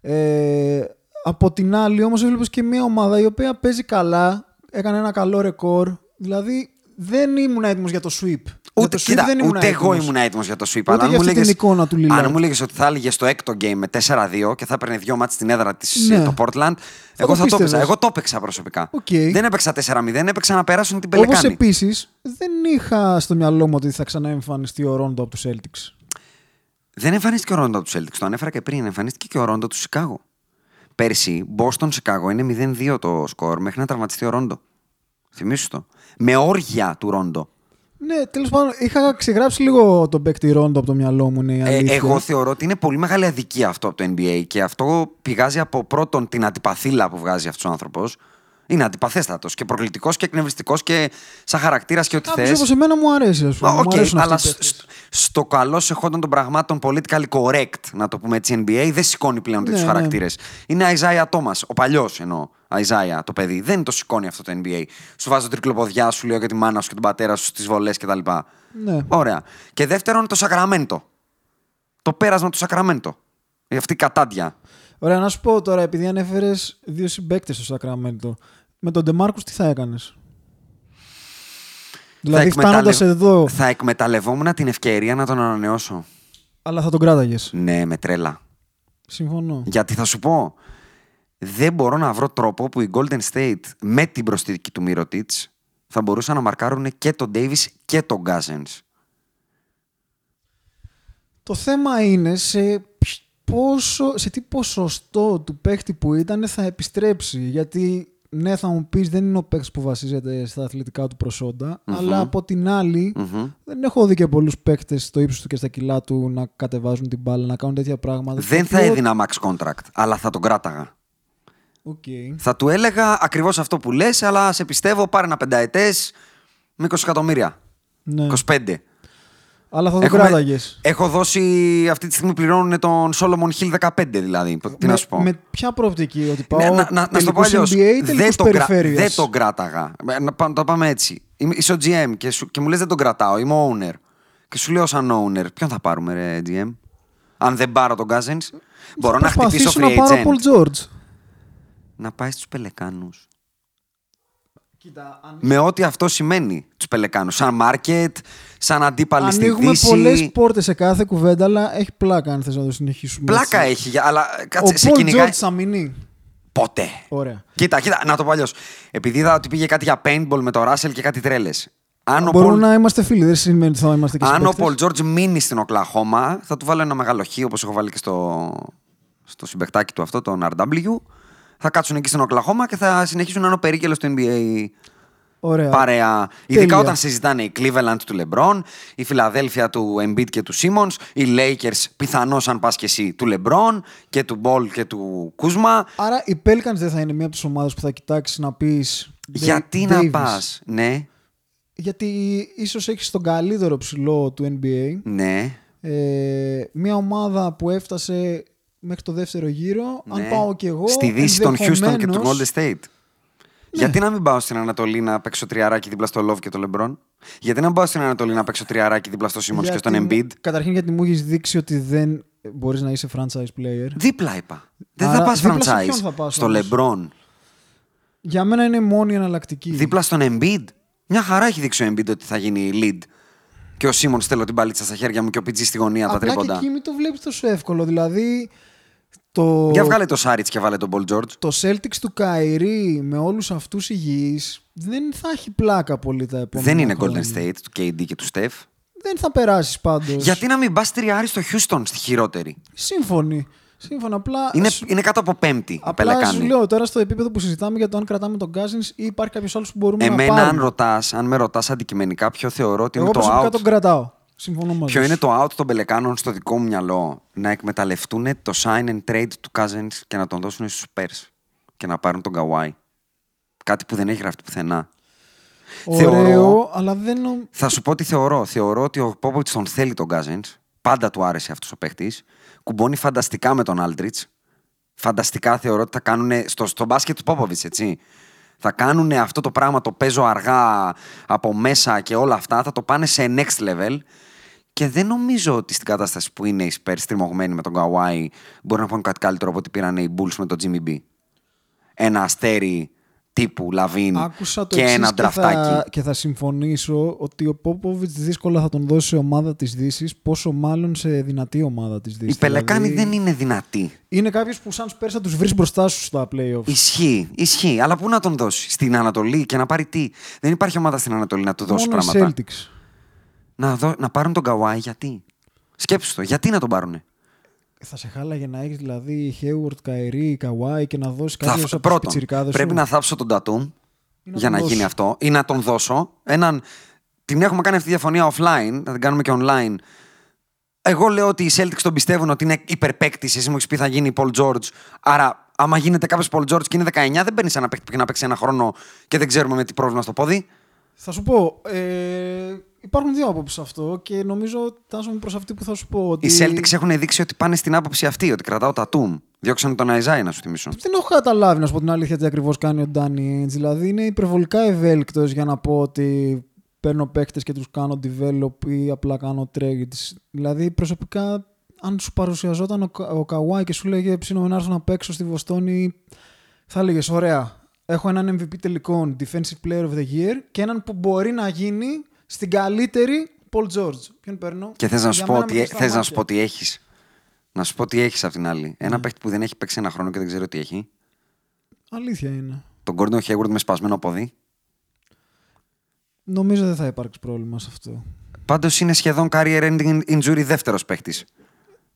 S2: Ε, από την άλλη όμως έβλεπες και μια ομάδα η οποία παίζει καλά, έκανε ένα καλό ρεκόρ. Δηλαδή δεν ήμουν έτοιμος για το sweep. Για
S1: Ούτε,
S2: το sweep
S1: κοίτα,
S2: δεν ήμουν
S1: ούτε εγώ
S2: έτοιμος.
S1: ήμουν έτοιμος για το sweep.
S2: Ούτε
S1: αλλά αν
S2: για
S1: μου
S2: αυτή την
S1: λέγες-
S2: εικόνα του Lillard.
S1: Αν μου λέγες ότι θα έληγε στο έκτο game με 4-2 και θα έπαιρνε δύο ματς στην έδρα της,
S2: Ναι.
S1: το Portland, εγώ
S2: το
S1: θα το έπαιξα.
S2: πίστευες.
S1: Εγώ το έπαιξα προσωπικά.
S2: Οκ.
S1: Δεν έπαιξα 4-0, έπαιξα να περάσουν την
S2: Όπως
S1: Πελεκάνη.
S2: επίσης δεν είχα στο μυαλό μου ότι θα ξαναεμφανιστεί ο Ρόντο από τους Celtics.
S1: Δεν εμφανίστηκε ο Ρόντο από τους Celtics. Το ανέφερα και πριν. Εμφανίστηκε και ο Ρόντο του Σικάγο. Πέρσι, Boston Σικάγο είναι 0-2 το σκορ μέχρι να τραυματιστεί ο Ρόντο. Θυμήσου το. Με όργια του Ρόντο.
S2: Ναι, τέλος πάντων, είχα ξεγράψει λίγο τον παίκτη Ρόντο από το μυαλό μου. Είναι η
S1: Ε,
S2: αλήθεια.
S1: εγώ θεωρώ ότι είναι πολύ μεγάλη αδικία αυτό από το NBA και αυτό πηγάζει από πρώτον την αντιπαθίλα που βγάζει αυτός ο άνθρωπος. Είναι αντιπαθέστατος και προκλητικός και εκνευριστικός και σαν χαρακτήρας και ό,τι
S2: Κάποιος
S1: θες.
S2: όπως εμένα μου αρέσει, ας πούμε.
S1: Οκ,
S2: μου αρέσουν
S1: αλλά
S2: αυτοί οι
S1: σ-
S2: παίκτες.
S1: σ- στο καλώς εχόντων των πραγμάτων politically correct, να το πούμε έτσι, NBA δεν σηκώνει πλέον
S2: Ναι,
S1: τέτοιου
S2: ναι.
S1: χαρακτήρες. Είναι Isaiah Thomas, ο παλιός εννοώ. Isaiah το παιδί. Δεν το σηκώνει αυτό το NBA. Σου βάζει το τρικλοποδιά, σου λέω για τη μάνα σου και τον πατέρα σου στις βολές κτλ.
S2: Ναι.
S1: Ωραία. Και δεύτερον, το Σακραμέντο. Το πέρασμα του Σακραμέντο. Ε, Αυτή η κατάντια.
S2: Ωραία, να σου πω τώρα, επειδή ανέφερες δύο συμπαίκτες στο Σακραμέντο, με τον Ντεμάρκους τι θα έκανες; Δηλαδή, φτάνοντας εδώ,
S1: θα εκμεταλλευόμουν την ευκαιρία να τον ανανεώσω.
S2: αλλά θα τον κράταγες.
S1: Ναι, με τρέλα.
S2: Συμφωνώ.
S1: Γιατί θα σου πω, δεν μπορώ να βρω τρόπο που η Golden State με την προσθήκη του Mirotic θα μπορούσαν να μαρκάρουν και τον Davis και τον Cousins.
S2: Το θέμα είναι σε, π- πόσο, σε τι ποσοστό του παίχτη που ήταν θα επιστρέψει. Γιατί ναι, θα μου πεις δεν είναι ο παίχτη που βασίζεται στα αθλητικά του προσοντα αλλά από την άλλη
S1: Μμμ.
S2: δεν έχω δει και πολλούς παίχτε στο ύψος του και στα κιλά του να κατεβάζουν την μπάλα, να κάνουν τέτοια πράγματα.
S1: Δεν
S2: Το
S1: θα
S2: οποίο-
S1: έδινα max contract, αλλά θα τον κράταγα.
S2: Οκ.
S1: Θα του έλεγα ακριβώς αυτό που λες, αλλά σε πιστεύω πάρε ένα πενταετές με 20 εκατομμύρια.
S2: Ναι.
S1: 25.
S2: Αλλά θα τον
S1: Έχουμε-
S2: κράταγες.
S1: Έχω δώσει, αυτή τη στιγμή πληρώνουν τον Solomon Hill 15 δηλαδή. Τι να σου πω.
S2: Με ποια προοπτική, ότι πάω
S1: Ναι, να, να, να σου το πω
S2: τελικούς
S1: αλλιώ.
S2: NBA ή τελικούς
S1: Δεν, το κρα-
S2: περιφέρειας.
S1: δεν τον κράταγα. Ε, Να, πά- να το πάμε έτσι. Είμαι, είσαι ο GM και, σου, και μου λες δεν τον κρατάω. Είμαι ο owner. Και σου λέω σαν owner, ποιον θα πάρουμε, ρε GM. Αν δεν πάρω τον Cousins, μπορώ να χτυπήσω
S2: Προσπαθήσω
S1: free
S2: να πάρω
S1: agent.
S2: Paul George.
S1: Να πάει στους Πελεκάνους.
S2: Κοίτα, αν...
S1: Με ό,τι αυτό σημαίνει τους Πελεκάνους. Σαν μάρκετ, σαν αντίπαλοι στη
S2: Ανοίγουμε
S1: Δύση.
S2: πολλές πόρτες σε κάθε κουβέντα, αλλά έχει πλάκα αν θες να το συνεχίσουμε.
S1: Πλάκα
S2: έτσι.
S1: έχει, για- αλλά
S2: Ο
S1: κάτσε, σε
S2: Paul
S1: κυνηγάει.
S2: George θα μείνει.
S1: Ποτέ.
S2: Ωραία.
S1: Κοίτα, κοίτα, να το πω αλλιώς. Επειδή είδα ότι πήγε κάτι για paintball με το Ράσελ και κάτι τρέλες. Αν, ο
S2: Μπορούμε
S1: Paul-
S2: να είμαστε φίλοι, δεν σημαίνει ότι θα είμαστε και
S1: αν ο
S2: συμπαίκτες.
S1: Πολ Τζόρτζ μείνει στην Οκλαχώμα, θα του βάλω ένα μεγάλο χ όπως έχω βάλει και στο, στο συμπεκτάκι του αυτό, τον RW. Θα κάτσουν εκεί στην Οκλαχώμα και θα συνεχίσουν να είναι ο περίκελο του NBA
S2: Ωραία.
S1: παρέα. Ειδικά
S2: Τέλεια.
S1: όταν συζητάνε η Cleveland του LeBron, η Φιλαδέλφια του Embiid και του Simmons, οι Lakers πιθανώς αν πας και εσύ του LeBron και του Ball και του Κούσμα.
S2: Άρα οι Pelicans δεν θα είναι μία από τις ομάδες που θα κοιτάξεις να πεις.
S1: Γιατί να πας, ναι,
S2: Γιατί ίσως έχεις τον καλύτερο ψηλό του NBA.
S1: ναι.
S2: Ε, μία ομάδα που έφτασε μέχρι το δεύτερο γύρο. Αν
S1: ναι.
S2: πάω κι εγώ.
S1: Στη δύση των Houston και του
S2: ενδεχομένως-
S1: Golden State. Γιατί να μην πάω στην Ανατολή να παίξω τριαράκι δίπλα στο Love και το LeBron; Γιατί να μην πάω στην Ανατολή να παίξω τριαράκι δίπλα στο Simmons και
S2: γιατί
S1: στον
S2: μου-
S1: Embiid;
S2: Καταρχήν γιατί μου έχεις δείξει ότι δεν μπορείς να είσαι franchise player.
S1: Δίπλα είπα. Δεν
S2: Άρα,
S1: θα πας
S2: δίπλα σε
S1: franchise.
S2: ποιον θα πας
S1: στο
S2: όμως;
S1: LeBron;
S2: Για μένα είναι μόνη εναλλακτική.
S1: Δίπλα στον Embiid; Μια χαρά έχει δείξει ο Embiid ότι θα γίνει lead. Και ο Σίμον στέλνω την παλίτσα στα χέρια μου και ο PG στη γωνία τα
S2: Απλά και
S1: τρίποντα.
S2: εκεί μην το βλέπεις τόσο εύκολο. Δηλαδή. Το...
S1: Για βγάλε το Σάριτς και βάλε τον Paul George.
S2: το Celtics του Καϊρή με όλους αυτούς υγιείς δεν θα έχει πλάκα πολύ τα επόμενα
S1: Δεν είναι
S2: χρόνια.
S1: Golden State του KD και του Steph.
S2: Δεν θα περάσεις πάντως.
S1: Γιατί να μην πας τριάρι στο Houston στη χειρότερη;
S2: Σύμφωνοι. Σύμφωνα. Απλά,
S1: Είναι,
S2: σου-
S1: είναι κάτω από πέμπτη. η
S2: απλά σου
S1: Πελεκάνη.
S2: λέω τώρα στο επίπεδο που συζητάμε για το αν κρατάμε τον Cousins ή υπάρχει κάποιος άλλος που μπορούμε να
S1: Εμένα,
S2: πάρουμε.
S1: αν, ρωτάς, αν με ρωτάς αντικειμενικά, ποιο θεωρώ ότι
S2: Εγώ
S1: είναι το
S2: προσωπικά
S1: out.
S2: τον κρατάω. Συμφωνώ μαζί
S1: Ποιο
S2: σου.
S1: είναι το out των Πελεκάνων στο δικό μου μυαλό; Να εκμεταλλευτούν το sign and trade του Cousins και να τον δώσουν στους Spurs. Και να πάρουν τον Kawhi. Κάτι που δεν έχει γραφτεί πουθενά.
S2: Ωραίο,
S1: θεωρώ-
S2: αλλά δεν νο-
S1: Θα σου πω τι θεωρώ. Θεωρώ ότι ο Popovich τον θέλει τον Cousins. Πάντα του άρεσε αυτός ο παίχτης. Κουμπώνει φανταστικά με τον Aldrich. Φανταστικά θεωρώ ότι θα κάνουν. Στο, στο μπάσκετ του Popovich, έτσι. Θα κάνουν αυτό το πράγμα, το παίζω αργά από μέσα και όλα αυτά. Θα το πάνε σε next level. Και δεν νομίζω ότι στην κατάσταση που είναι οι Spurs στριμωγμένοι με τον Kawhi μπορεί να πούν κάτι καλύτερο από ό,τι πήραν οι Bulls με τον Jimmy B. Ένα αστέρι τύπου Λαβίν
S2: Άκουσα το
S1: και
S2: εξής
S1: ένα
S2: και θα,
S1: ντραφτάκι.
S2: και θα συμφωνήσω ότι ο Πόποβιτ δύσκολα θα τον δώσει σε ομάδα της Δύσης, πόσο μάλλον σε δυνατή ομάδα της Δύσης.
S1: Οι Πελεκάνοι δεν είναι δυνατοί.
S2: Είναι κάποιος που σαν Σπέρ θα τους βρεις μπροστά σου στα playoffs.
S1: Ισχύει, ισχύει. Αλλά πού να τον δώσεις, στην Ανατολή και να πάρει τι; Δεν υπάρχει ομάδα στην Ανατολή να του δώσει
S2: Μόνο οι
S1: πράγματα.
S2: Celtics.
S1: Να, δω, να πάρουν τον Καουάι, γιατί; Σκέψου το, γιατί να τον πάρουνε;
S2: Θα σε χάλαγε να έχεις δηλαδή Hayward, Καερή, Καουάι και να δώσεις
S1: Θα,
S2: κάποιο από του
S1: πρώτον,
S2: πιτσιρικάδε.
S1: πρέπει να θάψω τον Τατούμ
S2: να
S1: για
S2: τον
S1: να γίνει
S2: δώσω.
S1: αυτό ή να τον δώσω. Έναν, την έχουμε κάνει αυτή τη διαφωνία offline, θα την κάνουμε και online. Εγώ λέω ότι οι Celtics τον πιστεύουν ότι είναι υπερπαίκτης. Εσύ μου έχεις πει θα γίνει Paul George. Άρα, άμα γίνεται κάποιος Paul George και είναι 19, δεν παίρνεις ένα παίκτη που έχει να παίξει ένα χρόνο και δεν ξέρουμε με τι πρόβλημα στο πόδι.
S2: Θα σου πω. Ε, υπάρχουν δύο άποψεις σε αυτό και νομίζω φτάσαμε προς αυτή που θα σου πω. Ότι...
S1: Οι Celtics έχουν δείξει ότι πάνε στην άποψη αυτή, ότι κρατάω τα Τούμ. Διώξανε τον Αϊζάη, να σου θυμίσω.
S2: Δεν έχω καταλάβει να σου πω την αλήθεια τι ακριβώς κάνει ο Ντάνι Ainge. Δηλαδή είναι υπερβολικά ευέλικτος για να πω ότι παίρνω παίκτε και τους κάνω develop ή απλά κάνω trades. Δηλαδή προσωπικά, αν σου παρουσιαζόταν ο, Κα- ο Καουάι και σου λέγε ψήνω να έρθω να παίξω στη Βοστόνη, θα έλεγε ωραία. Έχω έναν MVP τελικών Defensive Player of the Year και έναν που μπορεί να γίνει στην καλύτερη Paul George. Ποιον παίρνω;
S1: Και θες να,
S2: Για
S1: σου πω
S2: μένα
S1: ότι,
S2: με κλειστά
S1: θες να σου
S2: μάτια.
S1: πω ότι έχεις. Να σου πω ότι έχεις απ' την άλλη.
S2: Ναι.
S1: Ένα παίκτη που δεν έχει παίξει ένα χρόνο και δεν ξέρει τι έχει.
S2: Αλήθεια είναι.
S1: Τον Gordon Hayward με σπασμένο πόδι.
S2: Νομίζω δεν θα υπάρξει πρόβλημα σε αυτό.
S1: Πάντως είναι σχεδόν career ending injury δεύτερος παίκτη.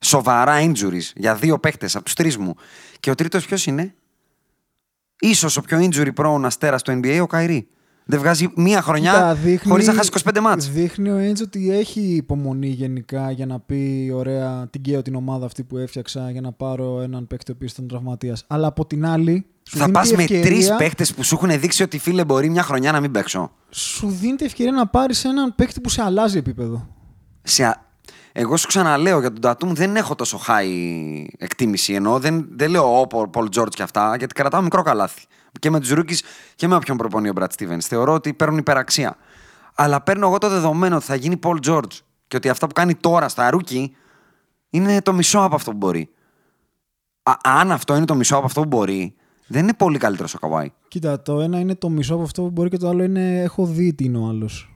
S1: Σοβαρά injuries για δύο παίκτε από τους τρεις μου. Και ο τρίτος ποιος είναι; Ίσως ο πιο injury prone αστέρας του NBA, ο Καϊρή. Δεν βγάζει μία χρονιά
S2: Κοίτα, δείχνει-
S1: χωρίς να χάσει 25 μάτς.
S2: Δείχνει ο Έντζ ότι έχει υπομονή γενικά για να πει: Ωραία, την καίω την ομάδα αυτή που έφτιαξα για να πάρω έναν παίκτη ο οποίος ήταν τραυματίας. Αλλά από την άλλη, σου
S1: Θα
S2: δίνει
S1: πας
S2: τη
S1: με
S2: ευκαιρία-
S1: τρεις παίκτες που σου έχουν δείξει ότι φίλε μπορεί μια χρονιά να μην παίξω.
S2: Σου δίνει τη ευκαιρία να πάρεις έναν παίκτη που σε αλλάζει επίπεδο.
S1: Σε... α- Εγώ σου ξαναλέω για τον Τατούμ δεν έχω τόσο high εκτίμηση. Ενώ δεν, δεν λέω ο Πολ Τζόρτ και αυτά, γιατί κρατάω μικρό καλάθι. Και με τους Ρούκη και με όποιον προπονεί ο Μπρατ Στίβεν. Θεωρώ ότι παίρνουν υπεραξία. Αλλά παίρνω εγώ το δεδομένο ότι θα γίνει Πολ Τζόρτ και ότι αυτά που κάνει τώρα στα Ρούκη είναι το μισό από αυτό που μπορεί. Α, αν αυτό είναι το μισό από αυτό που μπορεί, Δεν είναι πολύ καλύτερος ο Καουάι.
S2: Κοίτα, το ένα είναι το μισό από αυτό που μπορεί και το άλλο είναι έχω δει τι είναι ο άλλος.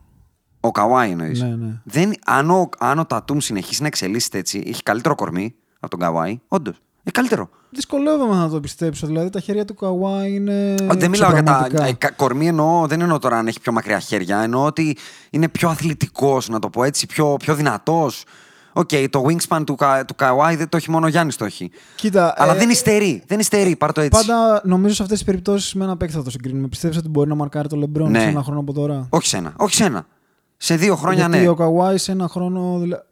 S1: Ο Καουάι εννοείς.
S2: Ναι, ναι.
S1: Δεν, αν, ο, αν ο Τατούμ συνεχίσει να εξελίσσεται έτσι, έχει καλύτερο κορμί από τον Καουάι. Όντως. Έχει καλύτερο.
S2: Δυσκολεύομαι να το πιστέψω. Δηλαδή τα χέρια του Καουάι είναι.
S1: Ω, δεν μιλάω για τα
S2: ξεπραγματικά.
S1: ε, κα- κορμί, εννοώ, δεν εννοώ τώρα αν έχει πιο μακριά χέρια. Εννοώ ότι είναι πιο αθλητικός, να το πω έτσι, πιο, πιο δυνατός. Οκ, το wingspan του, Κα- του Καουάι δεν το έχει μόνο ο Γιάννης το έχει.
S2: Κοίτα,
S1: Αλλά
S2: ε,
S1: δεν υστερεί. Δεν υστερεί, πάρ το έτσι.
S2: Πάντα νομίζω σε αυτές τις περιπτώσεις με ένα παίκτη θα το συγκρίνουμε. Πιστεύει ότι μπορεί να μαρκάρει το Λεμπρόν
S1: Ναι.
S2: σε ένα χρόνο από τώρα.
S1: Όχι σε ένα. Όχι σε ένα. Σε δύο χρόνια
S2: Γιατί
S1: ναι.
S2: ο Καουάι σε ένα χρόνο δηλα- δηλα-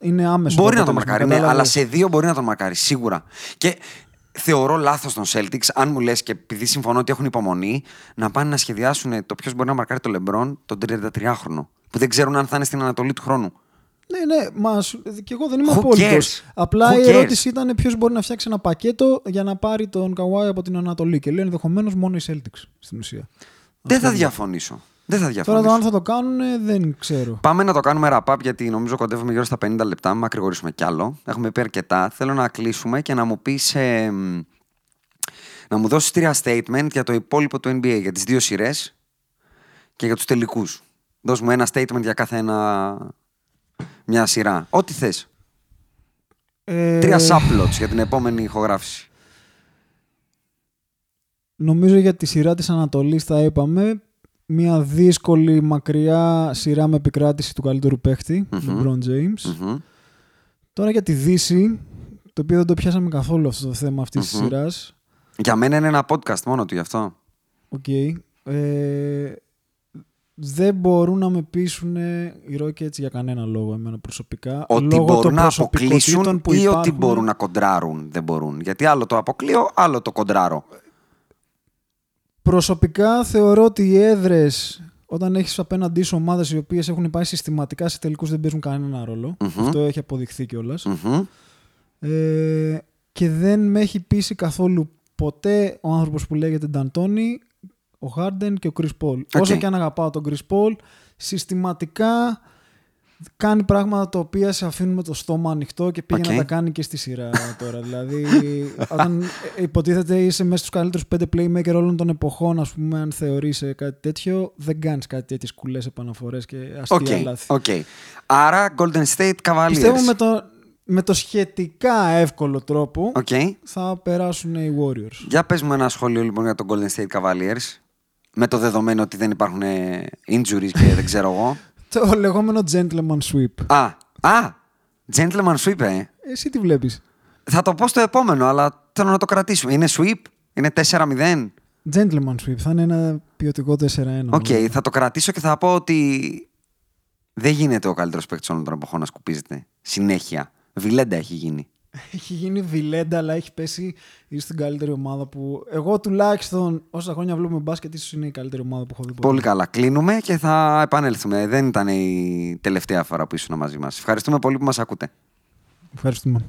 S2: είναι άμεσο.
S1: Μπορεί να το
S2: αποτέλεσμα,
S1: μαρκάρει, ναι,
S2: κατάλαβες.
S1: αλλά σε δύο μπορεί να τον μαρκάρει, σίγουρα. Και θεωρώ λάθος των Celtics, αν μου λες και επειδή συμφωνώ ότι έχουν υπομονή, να πάνε να σχεδιάσουν το ποιος μπορεί να μαρκάρει το Λεμπρόν τον 33χρονο. Που δεν ξέρουν αν θα είναι στην Ανατολή του χρόνου.
S2: Ναι, ναι, μας σου- και εγώ δεν είμαι
S1: Who
S2: απόλυτος.
S1: cares?
S2: Απλά
S1: Who
S2: η
S1: cares?
S2: ερώτηση ήταν ποιος μπορεί να φτιάξει ένα πακέτο για να πάρει τον Καουάι από την Ανατολή. Και λέω ενδεχομένως μόνο οι Celtics στην ουσία.
S1: Δεν θα διαφωνήσω. Δεν θα
S2: Τώρα
S1: διαφωνήσω.
S2: το αν θα το κάνουν δεν ξέρω.
S1: Πάμε να το κάνουμε wrap-up γιατί νομίζω κοντεύουμε γύρω στα 50 λεπτά. Μην μακρηγορήσουμε κι άλλο. Έχουμε πει αρκετά. Θέλω να κλείσουμε και να μου πεις. να μου δώσεις τρία statement για το υπόλοιπο του NBA, για τις δύο σειρές και για τους τελικούς. Δώσ' μου ένα statement για κάθε ένα. μια σειρά. Ό,τι θες.
S2: Ε,
S1: Τρία subplots για την επόμενη ηχογράφηση.
S2: Νομίζω για τη σειρά της Ανατολής τα είπαμε. Μια δύσκολη μακριά σειρά με επικράτηση του καλύτερου παίχτη,
S1: Μμμ.
S2: LeBron James.
S1: Μμμ.
S2: Τώρα για τη Δύση, το οποίο δεν το πιάσαμε καθόλου αυτό το θέμα αυτής της
S1: Μμμ.
S2: σειράς.
S1: Για μένα είναι ένα podcast μόνο του γι' αυτό.
S2: Οκ. Ε, δεν μπορούν να με πείσουν οι Rockets για κανένα λόγο εμένα προσωπικά.
S1: Ότι
S2: λόγω
S1: μπορούν
S2: των
S1: να
S2: προσωπικότητων
S1: αποκλείσουν
S2: που
S1: ή ότι
S2: υπάρχουν.
S1: μπορούν να κοντράρουν. Δεν μπορούν. Γιατί άλλο το αποκλείω, άλλο το κοντράρω.
S2: Προσωπικά θεωρώ ότι οι έδρες, όταν έχεις απέναντί σου ομάδες οι οποίες έχουν πάει συστηματικά σε τελικούς, δεν παίζουν κανένα ρόλο.
S1: Μμμ.
S2: Αυτό έχει αποδειχθεί κιόλας.
S1: Μμμ.
S2: Ε, και δεν με έχει πείσει καθόλου ποτέ ο άνθρωπος που λέγεται Νταντόνι, ο Χάρντεν και ο Chris Paul. Όσο και αν αγαπάω τον Chris Paul, συστηματικά κάνει πράγματα τα οποία σε αφήνουν με το στόμα ανοιχτό και πήγε
S1: Οκ.
S2: να τα κάνει και στη σειρά τώρα. δηλαδή, όταν υποτίθεται είσαι μέσα στους καλύτερους πέντε playmaker όλων των εποχών, ας πούμε, αν θεωρείς ε, κάτι τέτοιο, δεν κάνεις κάτι τέτοιες κουλές επαναφορές και αστεία
S1: Οκ,
S2: λάθη.
S1: οκ. Άρα Golden State Cavaliers.
S2: Πιστεύω με το, με το σχετικά εύκολο τρόπο
S1: Οκ.
S2: θα περάσουν οι Warriors.
S1: Για πες μου ένα σχόλιο λοιπόν για τον Golden State Cavaliers. Με το δεδομένο ότι δεν υπάρχουν ε, injuries και δεν ξέρω εγώ.
S2: Το λεγόμενο gentleman sweep.
S1: Α, α, gentleman sweep, ε.
S2: Εσύ τι βλέπεις;
S1: Θα το πω στο επόμενο, αλλά θέλω να το κρατήσουμε. Είναι sweep, είναι 4-0.
S2: Gentleman sweep. Θα είναι ένα ποιοτικό 4-1.
S1: Οκ,
S2: νομίζω.
S1: θα το κρατήσω και θα πω ότι δεν γίνεται ο καλύτερος παίκτης όλων των εποχών να σκουπίζεται. Συνέχεια. Vileda έχει γίνει.
S2: Έχει γίνει Vileda, αλλά έχει πέσει ίσως στην καλύτερη ομάδα που. Εγώ τουλάχιστον όσα χρόνια βλέπουμε μπάσκετ, ίσως είναι η καλύτερη ομάδα που έχω δει. ποτέ.
S1: Πολύ καλά. Κλείνουμε και θα επανέλθουμε. Δεν ήταν η τελευταία φορά που ήσουν μαζί μας. Ευχαριστούμε πολύ που μας ακούτε.
S2: Ευχαριστούμε.